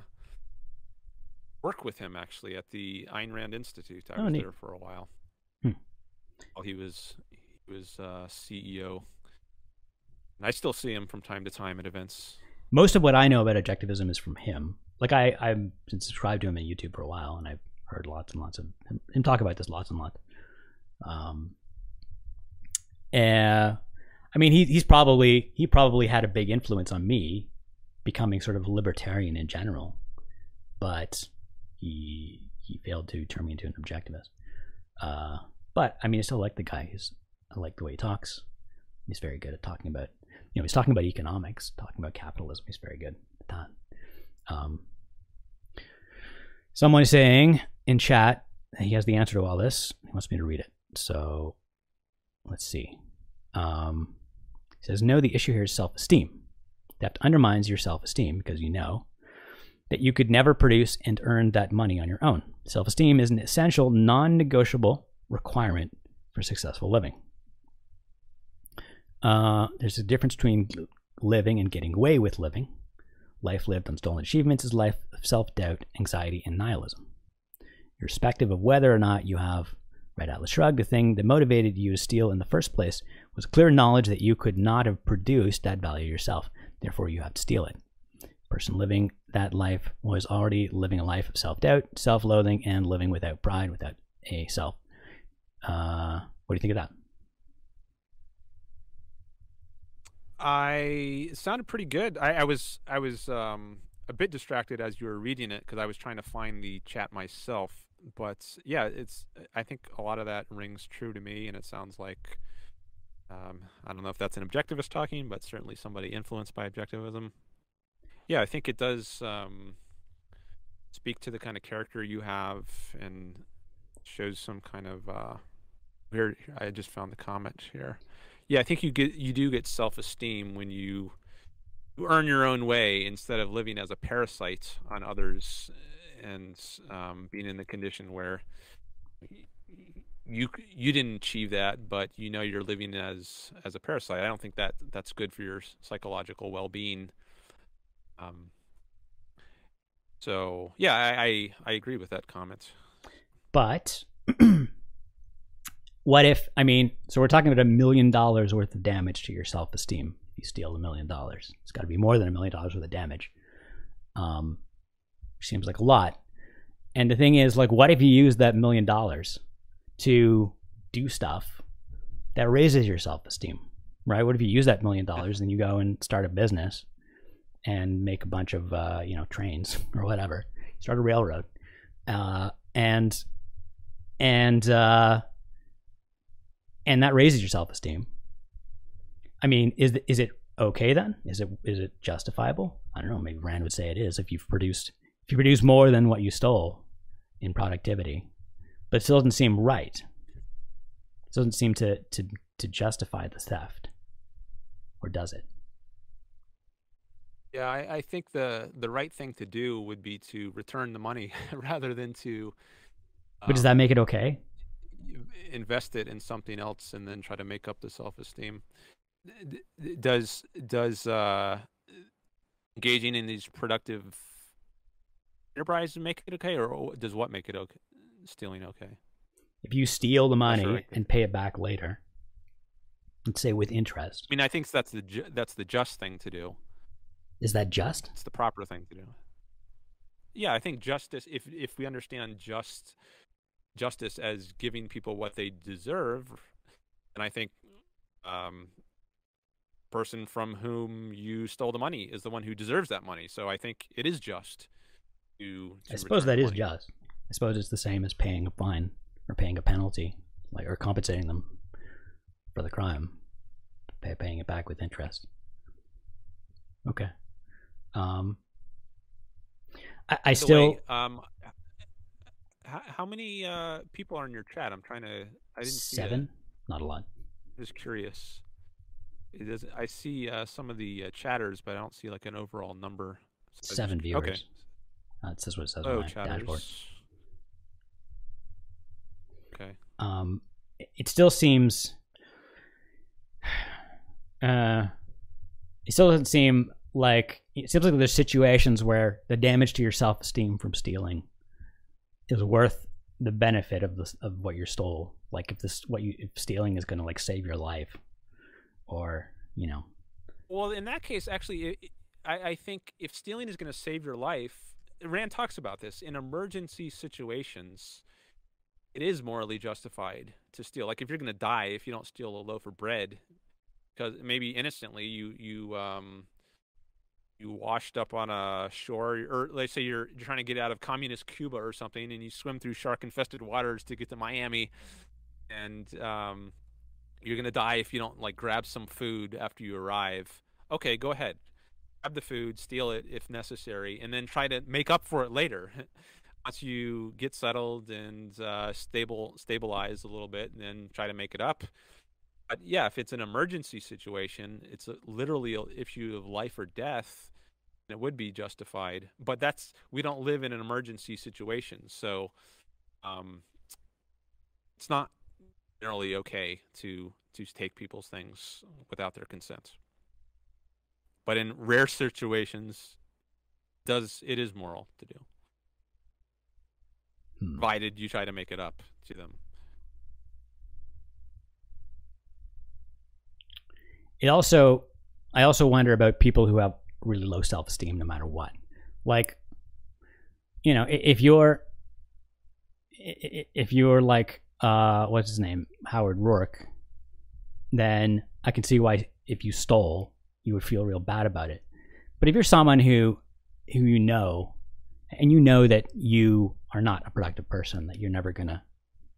work with him actually at the Ayn Rand Institute. I Oh, was neat. there for a while. Hmm. While he was he was uh, CEO, and I still see him from time to time at events. Most of what I know about objectivism is from him. Like I, I've been subscribed to him on YouTube for a while, and I've heard lots and lots of him, him talk about this lots and lots. Um, uh, I mean, he, he's probably he probably had a big influence on me becoming sort of libertarian in general, but he he failed to turn me into an objectivist. Uh, but I mean, I still like the guy. He's I like the way he talks. He's very good at talking about you know he's talking about economics, talking about capitalism. He's very good at that. Um, someone is saying in chat he has the answer to all this. He wants me to read it. So let's see. Um, he says, No, the issue here is self esteem. Theft undermines your self esteem because you know that you could never produce and earn that money on your own. Self esteem is an essential, non negotiable requirement for successful living. Uh, there's a difference between living and getting away with living. Life lived on stolen achievements is life of self doubt, anxiety, and nihilism. Irrespective of whether or not you have read Atlas Shrugged, the thing that motivated you to steal in the first place was clear knowledge that you could not have produced that value yourself. Therefore, you have to steal it. Person living that life was already living a life of self doubt, self loathing, and living without pride, without a self. Uh, what do you think of that? I sounded pretty good. I, I was I was um, a bit distracted as you were reading it because I was trying to find the chat myself. But yeah, it's I think a lot of that rings true to me, and it sounds like um, I don't know if that's an objectivist talking, but certainly somebody influenced by objectivism. Yeah, I think it does um, speak to the kind of character you have, and shows some kind of. Uh, here, I just found the comment here. Yeah, I think you get you do get self-esteem when you you earn your own way instead of living as a parasite on others and um, being in the condition where you you didn't achieve that, but you know you're living as as a parasite. I don't think that that's good for your psychological well being. Um. So yeah, I, I I agree with that comment. But what if I mean, so we're talking about a million dollars worth of damage to your self esteem if you steal a million dollars. It's got to be more than a million dollars worth of damage. Um, seems like a lot. And the thing is, like, what if you use that million dollars to do stuff that raises your self esteem, right? What if you use that million dollars and you go and start a business and make a bunch of, uh, you know, trains or whatever, start a railroad, uh, and and uh, and that raises your self esteem. I mean, is is it okay then? Is it is it justifiable? I don't know. Maybe Rand would say it is if you've produced if you produce more than what you stole in productivity, but it still doesn't seem right. It doesn't seem to to to justify the theft, or does it? Yeah, I, I think the the right thing to do would be to return the money rather than to. But does that um, make it okay? Invest it in something else and then try to make up the self-esteem. Does does uh engaging in these productive enterprises make it okay or does what make it okay stealing okay? If you steal the money can- and pay it back later, let's say with interest, i mean i think that's the ju- that's the just thing to do. Is that just? it's the proper thing to do. Yeah i think justice if if we understand just justice as giving people what they deserve and i think um person from whom you stole the money is the one who deserves that money so i think it is just to, to I suppose return that the is money. just. I suppose it's the same as paying a fine or paying a penalty, like or compensating them for the crime, pay, paying it back with interest. Okay. Um. I, I still way, um how, how many uh people are in your chat? I'm trying to i didn't see seven, not a lot. just curious. It i see uh some of the uh, chatters but i don't see like an overall number. So I just- Seven viewers. okay Uh, it says what it says oh on my dashboard. chatters. Okay. Um, it- it still seems uh, it still doesn't seem like it seems like there's situations where the damage to your self-esteem from stealing is worth the benefit of this of what you stole like if this what you if stealing is going to like save your life or you know Well, in that case, actually, it, I, I think if stealing is going to save your life, Rand talks about this in emergency situations. It is morally justified to steal. Like if you're going to die if you don't steal a loaf of bread, because maybe innocently you you um you washed up on a shore, or let's say you're you're trying to get out of communist Cuba or something, and you swim through shark-infested waters to get to Miami, and um you're gonna die if you don't like grab some food after you arrive. Okay, go ahead, grab the food, steal it if necessary, and then try to make up for it later. Once you get settled and uh, stable, stabilize a little bit, and then try to make it up. But yeah, if it's an emergency situation, it's a, literally an issue of life or death. It would be justified, but that's we don't live in an emergency situation, so um, it's not generally okay to to take people's things without their consent. But in rare situations, does it is moral to do, hmm. provided you try to make it up to them. It also i also wonder about people who have really low self-esteem no matter what. Like you know if you're if you're like uh what's his name? Howard Roark then i can see why if you stole you would feel real bad about it. But if you're someone who who you know and you know that you are not a productive person that you're never gonna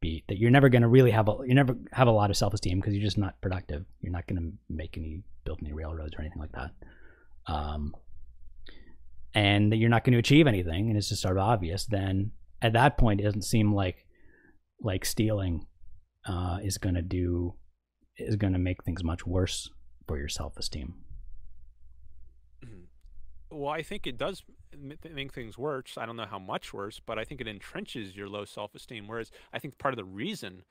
be that you're never going to really have a you never have a lot of self-esteem because you're just not productive. You're not going to make any build any railroads or anything like that. Um and that you're not going to achieve anything and it's just sort of obvious then at that point it doesn't seem like like stealing uh is going to do is going to make things much worse for your self-esteem Well, I think it does make things worse. I don't know how much worse, but I think it entrenches your low self-esteem. Whereas I think part of the reason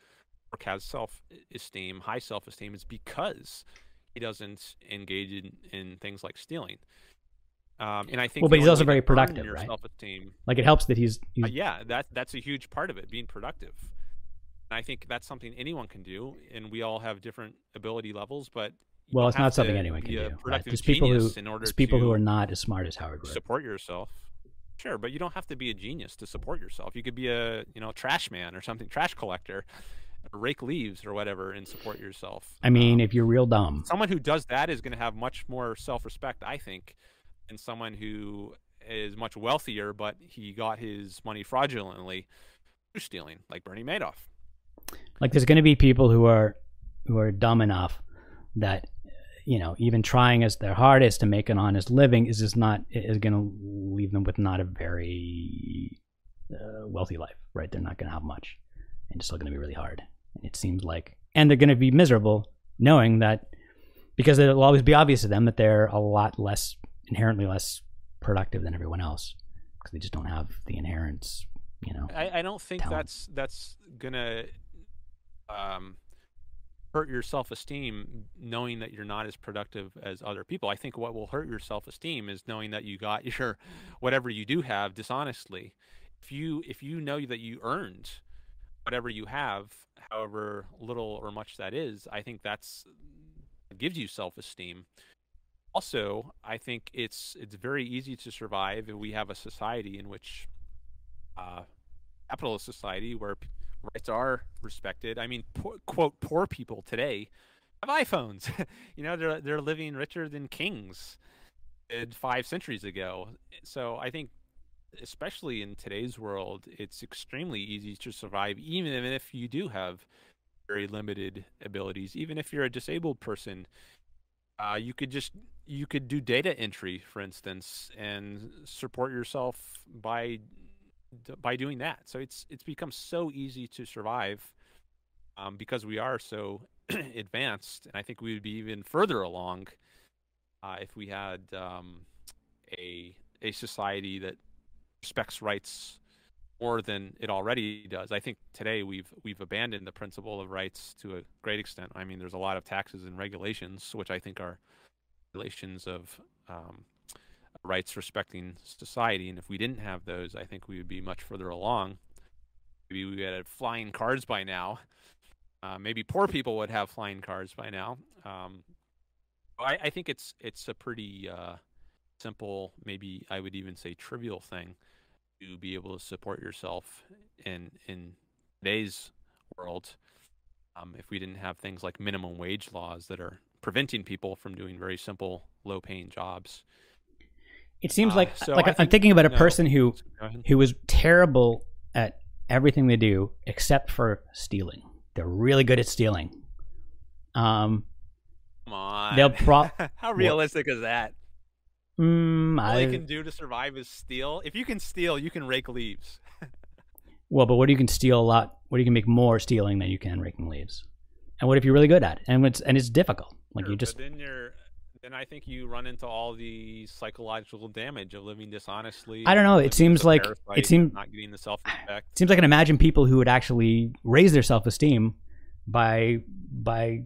has self-esteem, high self-esteem, is because he doesn't engage in, in things like stealing. Um, and I think well, but he's also very productive, right? Self-esteem, like it helps that he's, he's... Uh, yeah, that that's a huge part of it, being productive. And I think that's something anyone can do, and we all have different ability levels, but well, it's not something anyone can do. Right? There's people who there's people who are not as smart as Howard. Support yourself. Sure, but you don't have to be a genius to support yourself. You could be a you know trash man or something, trash collector, rake leaves or whatever, and support yourself. I mean, um, if you're real dumb, someone who does that is going to have much more self-respect, I think, than someone who is much wealthier but he got his money fraudulently through stealing, like Bernie Madoff. Like, there's going to be people who are who are dumb enough that you know, even trying as their hardest to make an honest living is just not is going to leave them with not a very uh, wealthy life, right? They're not going to have much, and it's still going to be really hard. And it seems like, and they're going to be miserable knowing that because it'll always be obvious to them that they're a lot less inherently less productive than everyone else because they just don't have the inherent, you know. I, I don't think talent. that's that's gonna um, hurt your self-esteem knowing that you're not as productive as other people. I think what will hurt your self-esteem is knowing that you got your whatever you do have dishonestly. If you if you know that you earned whatever you have, however little or much that is, I think that's gives you self-esteem. Also, I think it's it's very easy to survive if we have a society in which uh, capitalist society where rights are respected. I mean, poor, quote, poor people today have iPhones. you know, they're they're living richer than kings five centuries ago. So I think, especially in today's world, it's extremely easy to survive, even if you do have very limited abilities. Even if you're a disabled person, uh, you could just you could do data entry, for instance, and support yourself by by doing that. So it's it's become so easy to survive um, because we are so advanced, and I think we would be even further along uh, if we had um, a a society that respects rights more than it already does. I think today we've we've abandoned the principle of rights to a great extent. I mean, there's a lot of taxes and regulations, which I think are regulations of um, rights respecting society. And if we didn't have those, I think we would be much further along. Maybe we have flying cars by now. Uh, maybe poor people would have flying cars by now. Um, I, I, think it's it's a pretty uh, simple, maybe I would even say trivial thing to be able to support yourself in in today's world. Um, if we didn't have things like minimum wage laws that are preventing people from doing very simple, low-paying jobs, it seems like uh, so like I am thinking about a no. person who who is terrible at everything they do except for stealing. They're really good at stealing. Um, Come on, they'll pro. How realistic well, is that? Mm, All I... you can do to survive is steal. If you can steal, you can rake leaves. well, but what do you can steal a lot? What do you can make more stealing than you can raking leaves? And what if you're really good at it? And it's and it's difficult. Like sure, you just then you're then I think you run into all the psychological damage of living dishonestly. I don't know. It seems like it seems not getting the self respect. Seems like I can imagine people who would actually raise their self esteem by by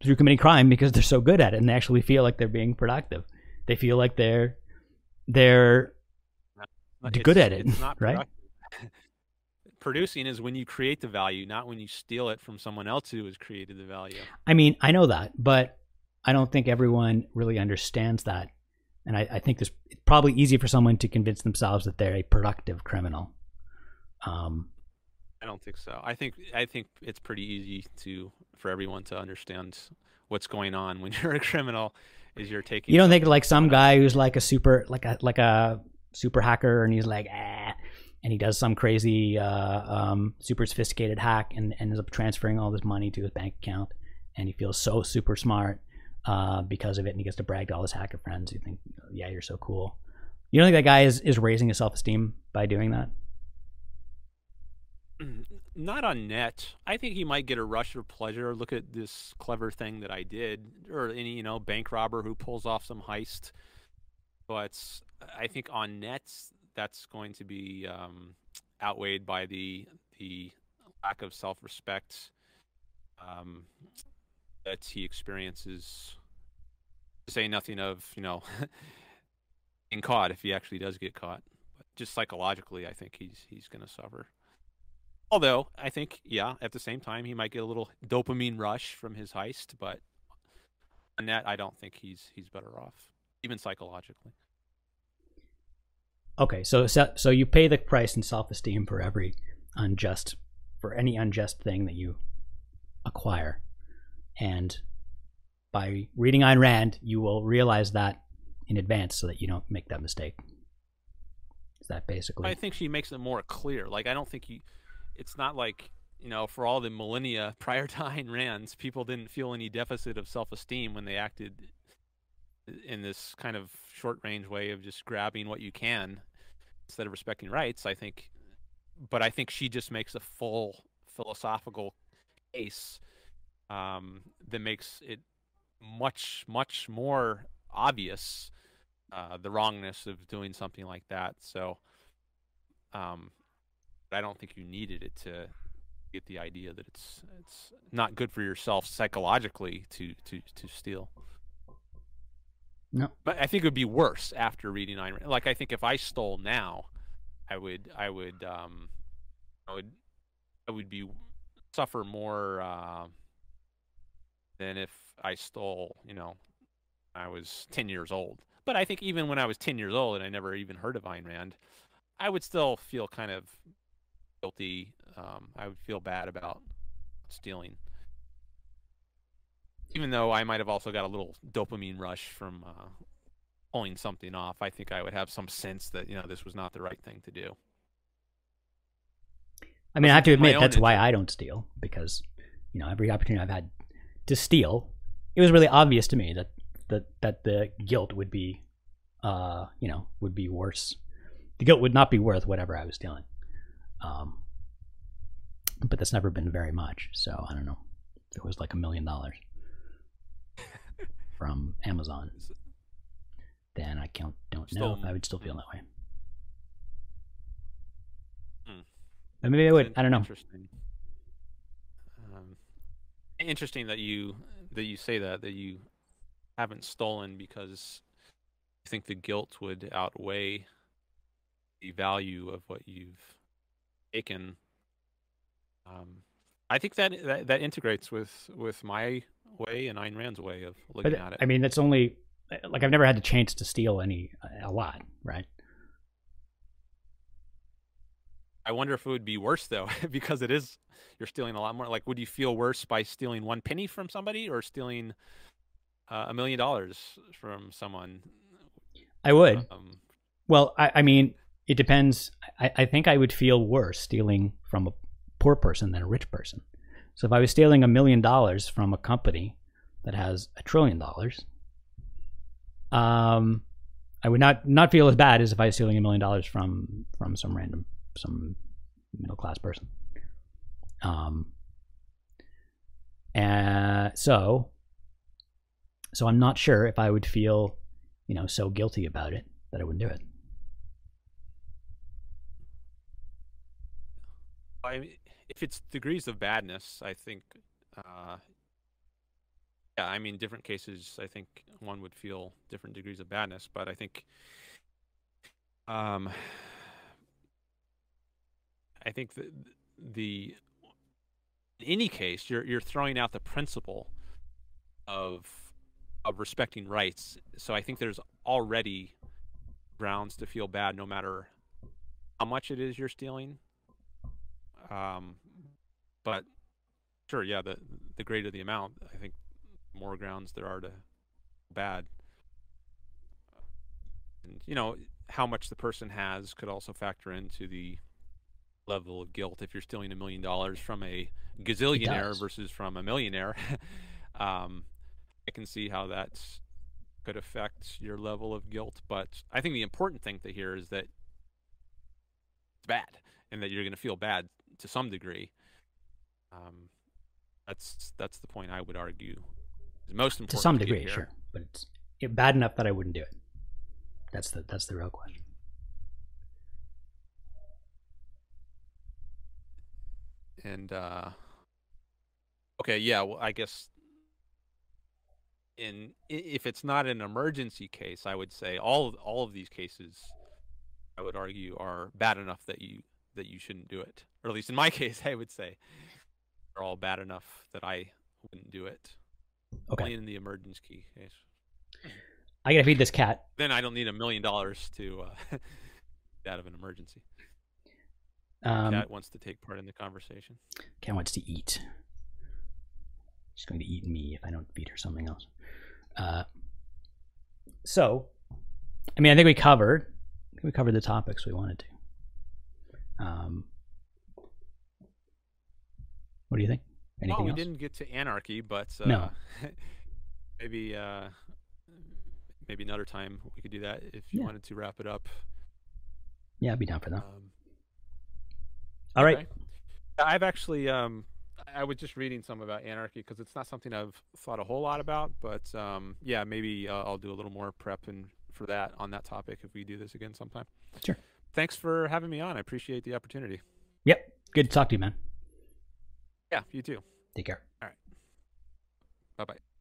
through committing crime because they're so good at it and they actually feel like they're being productive. They feel like they're they're it's, good at it, right? Producing is when you create the value, not when you steal it from someone else who has created the value. I mean, I know that, but I don't think everyone really understands that. And I, I think it's probably easy for someone to convince themselves that they're a productive criminal. Um, I don't think so. I think I think it's pretty easy to for everyone to understand what's going on when you're a criminal. Is you're taking. You don't think like some guy who's like a super like a like a super hacker and he's like ah, and he does some crazy uh, um, super sophisticated hack and ends up transferring all this money to his bank account and he feels so super smart uh, because of it, and he gets to brag to all his hacker friends. You think, yeah, you're so cool. You don't think that guy is is raising his self esteem by doing that? Not on net. I think he might get a rush of pleasure. Look at this clever thing that I did, or any you know bank robber who pulls off some heist. But I think on net, that's going to be um, outweighed by the the lack of self-respect um, that he experiences. To say nothing of you know being caught if he actually does get caught. But just psychologically, I think he's he's going to suffer. Although I think, yeah, at the same time, he might get a little dopamine rush from his heist, but on that, I don't think he's he's better off, even psychologically. Okay, so so, you pay the price in self-esteem for every unjust for any unjust thing that you acquire, and by reading Ayn Rand, you will realize that in advance so that you don't make that mistake. Is that basically? I think she makes it more clear. Like I don't think you. It's not like you know, for all the millennia prior to Ayn Rand's, people didn't feel any deficit of self-esteem when they acted in this kind of short-range way of just grabbing what you can instead of respecting rights. I think, but I think she just makes a full philosophical case um, that makes it much, much more obvious uh, the wrongness of doing something like that. So, um, I don't think you needed it to get the idea that it's it's not good for yourself psychologically to to to steal. No, but I think it would be worse after reading Ayn Rand. Like I think if I stole now, I would I would um I would I would be suffer more uh, than if I stole. You know, I was ten years old. But I think even when I was ten years old and I never even heard of Ayn Rand, I would still feel kind of guilty um, I would feel bad about stealing. Even though I might have also got a little dopamine rush from uh, pulling something off, I think I would have some sense that you know this was not the right thing to do. I mean, I have to admit that's why I don't steal because you know every opportunity I've had to steal, it was really obvious to me that that that the guilt would be, uh, you know, would be worse. The guilt would not be worth whatever I was stealing. Um, but that's never been very much. So I don't know. If it was like a million dollars from Amazon, then I can't, don't still, know if I would still feel that way. Hmm. Maybe I would. I don't know. Interesting. Interesting that you that you say that that you haven't stolen because you think the guilt would outweigh the value of what you've taken um, I think that, that, that integrates with with my way and Ayn Rand's way of looking but, at it. I mean, it's only like I've never had the chance to steal any a lot, right? I wonder if it would be worse though, because it is you're stealing a lot more. Like, would you feel worse by stealing one penny from somebody or stealing uh, a million dollars from someone? I would. Um, well, I, I, mean, it depends. I, I think I would feel worse stealing from a poor person than a rich person. So if I was stealing a million dollars from a company that has a trillion dollars, um, I would not not feel as bad as if I was stealing a million dollars from from some random some middle class person. Um, and so so I'm not sure if I would feel, you know, so guilty about it that I wouldn't do it. I if it's degrees of badness, I think, uh, yeah, I mean, different cases, I think one would feel different degrees of badness, but I think, um, I think the, the in any case, you're you're throwing out the principle of of respecting rights. So I think there's already grounds to feel bad, no matter how much it is you're stealing. Um, but sure, yeah, the the greater the amount, I think more grounds there are to bad. And you know how much the person has could also factor into the level of guilt. If you're stealing a million dollars from a gazillionaire versus from a millionaire, um, I can see how that could affect your level of guilt. But I think the important thing to hear is that it's bad and that you're going to feel bad to some degree. Um, that's that's the point I would argue is most important. To some degree, here. sure, but it's bad enough that I wouldn't do it. That's the that's the real question. And uh, okay, yeah. Well, I guess in if it's not an emergency case, I would say all of, all of these cases, I would argue, are bad enough that you that you shouldn't do it. Or at least in my case, I would say they're all bad enough that I wouldn't do it. Okay. Only in the emergency case. I gotta feed this cat. Then I don't need a million dollars to uh, out of an emergency. Um, Cat wants to take part in the conversation. cat wants to eat. She's going to eat me if I don't feed her something else. Uh, so, I mean, I think we covered. I think we covered the topics we wanted to. Um, what do you think? Anything well, we else? didn't get to anarchy, but uh, No. maybe uh, maybe another time we could do that if you Yeah. wanted to wrap it up. Yeah, I'd be down for that. Um, All right. okay. I've actually um, I was just reading some about anarchy because it's not something I've thought a whole lot about, but um, yeah, maybe uh, I'll do a little more prep and for that on that topic if we do this again sometime. Sure. Thanks for having me on. I appreciate the opportunity. Yep. Good to talk to you, man. Yeah, you too. Take care. All right. Bye bye.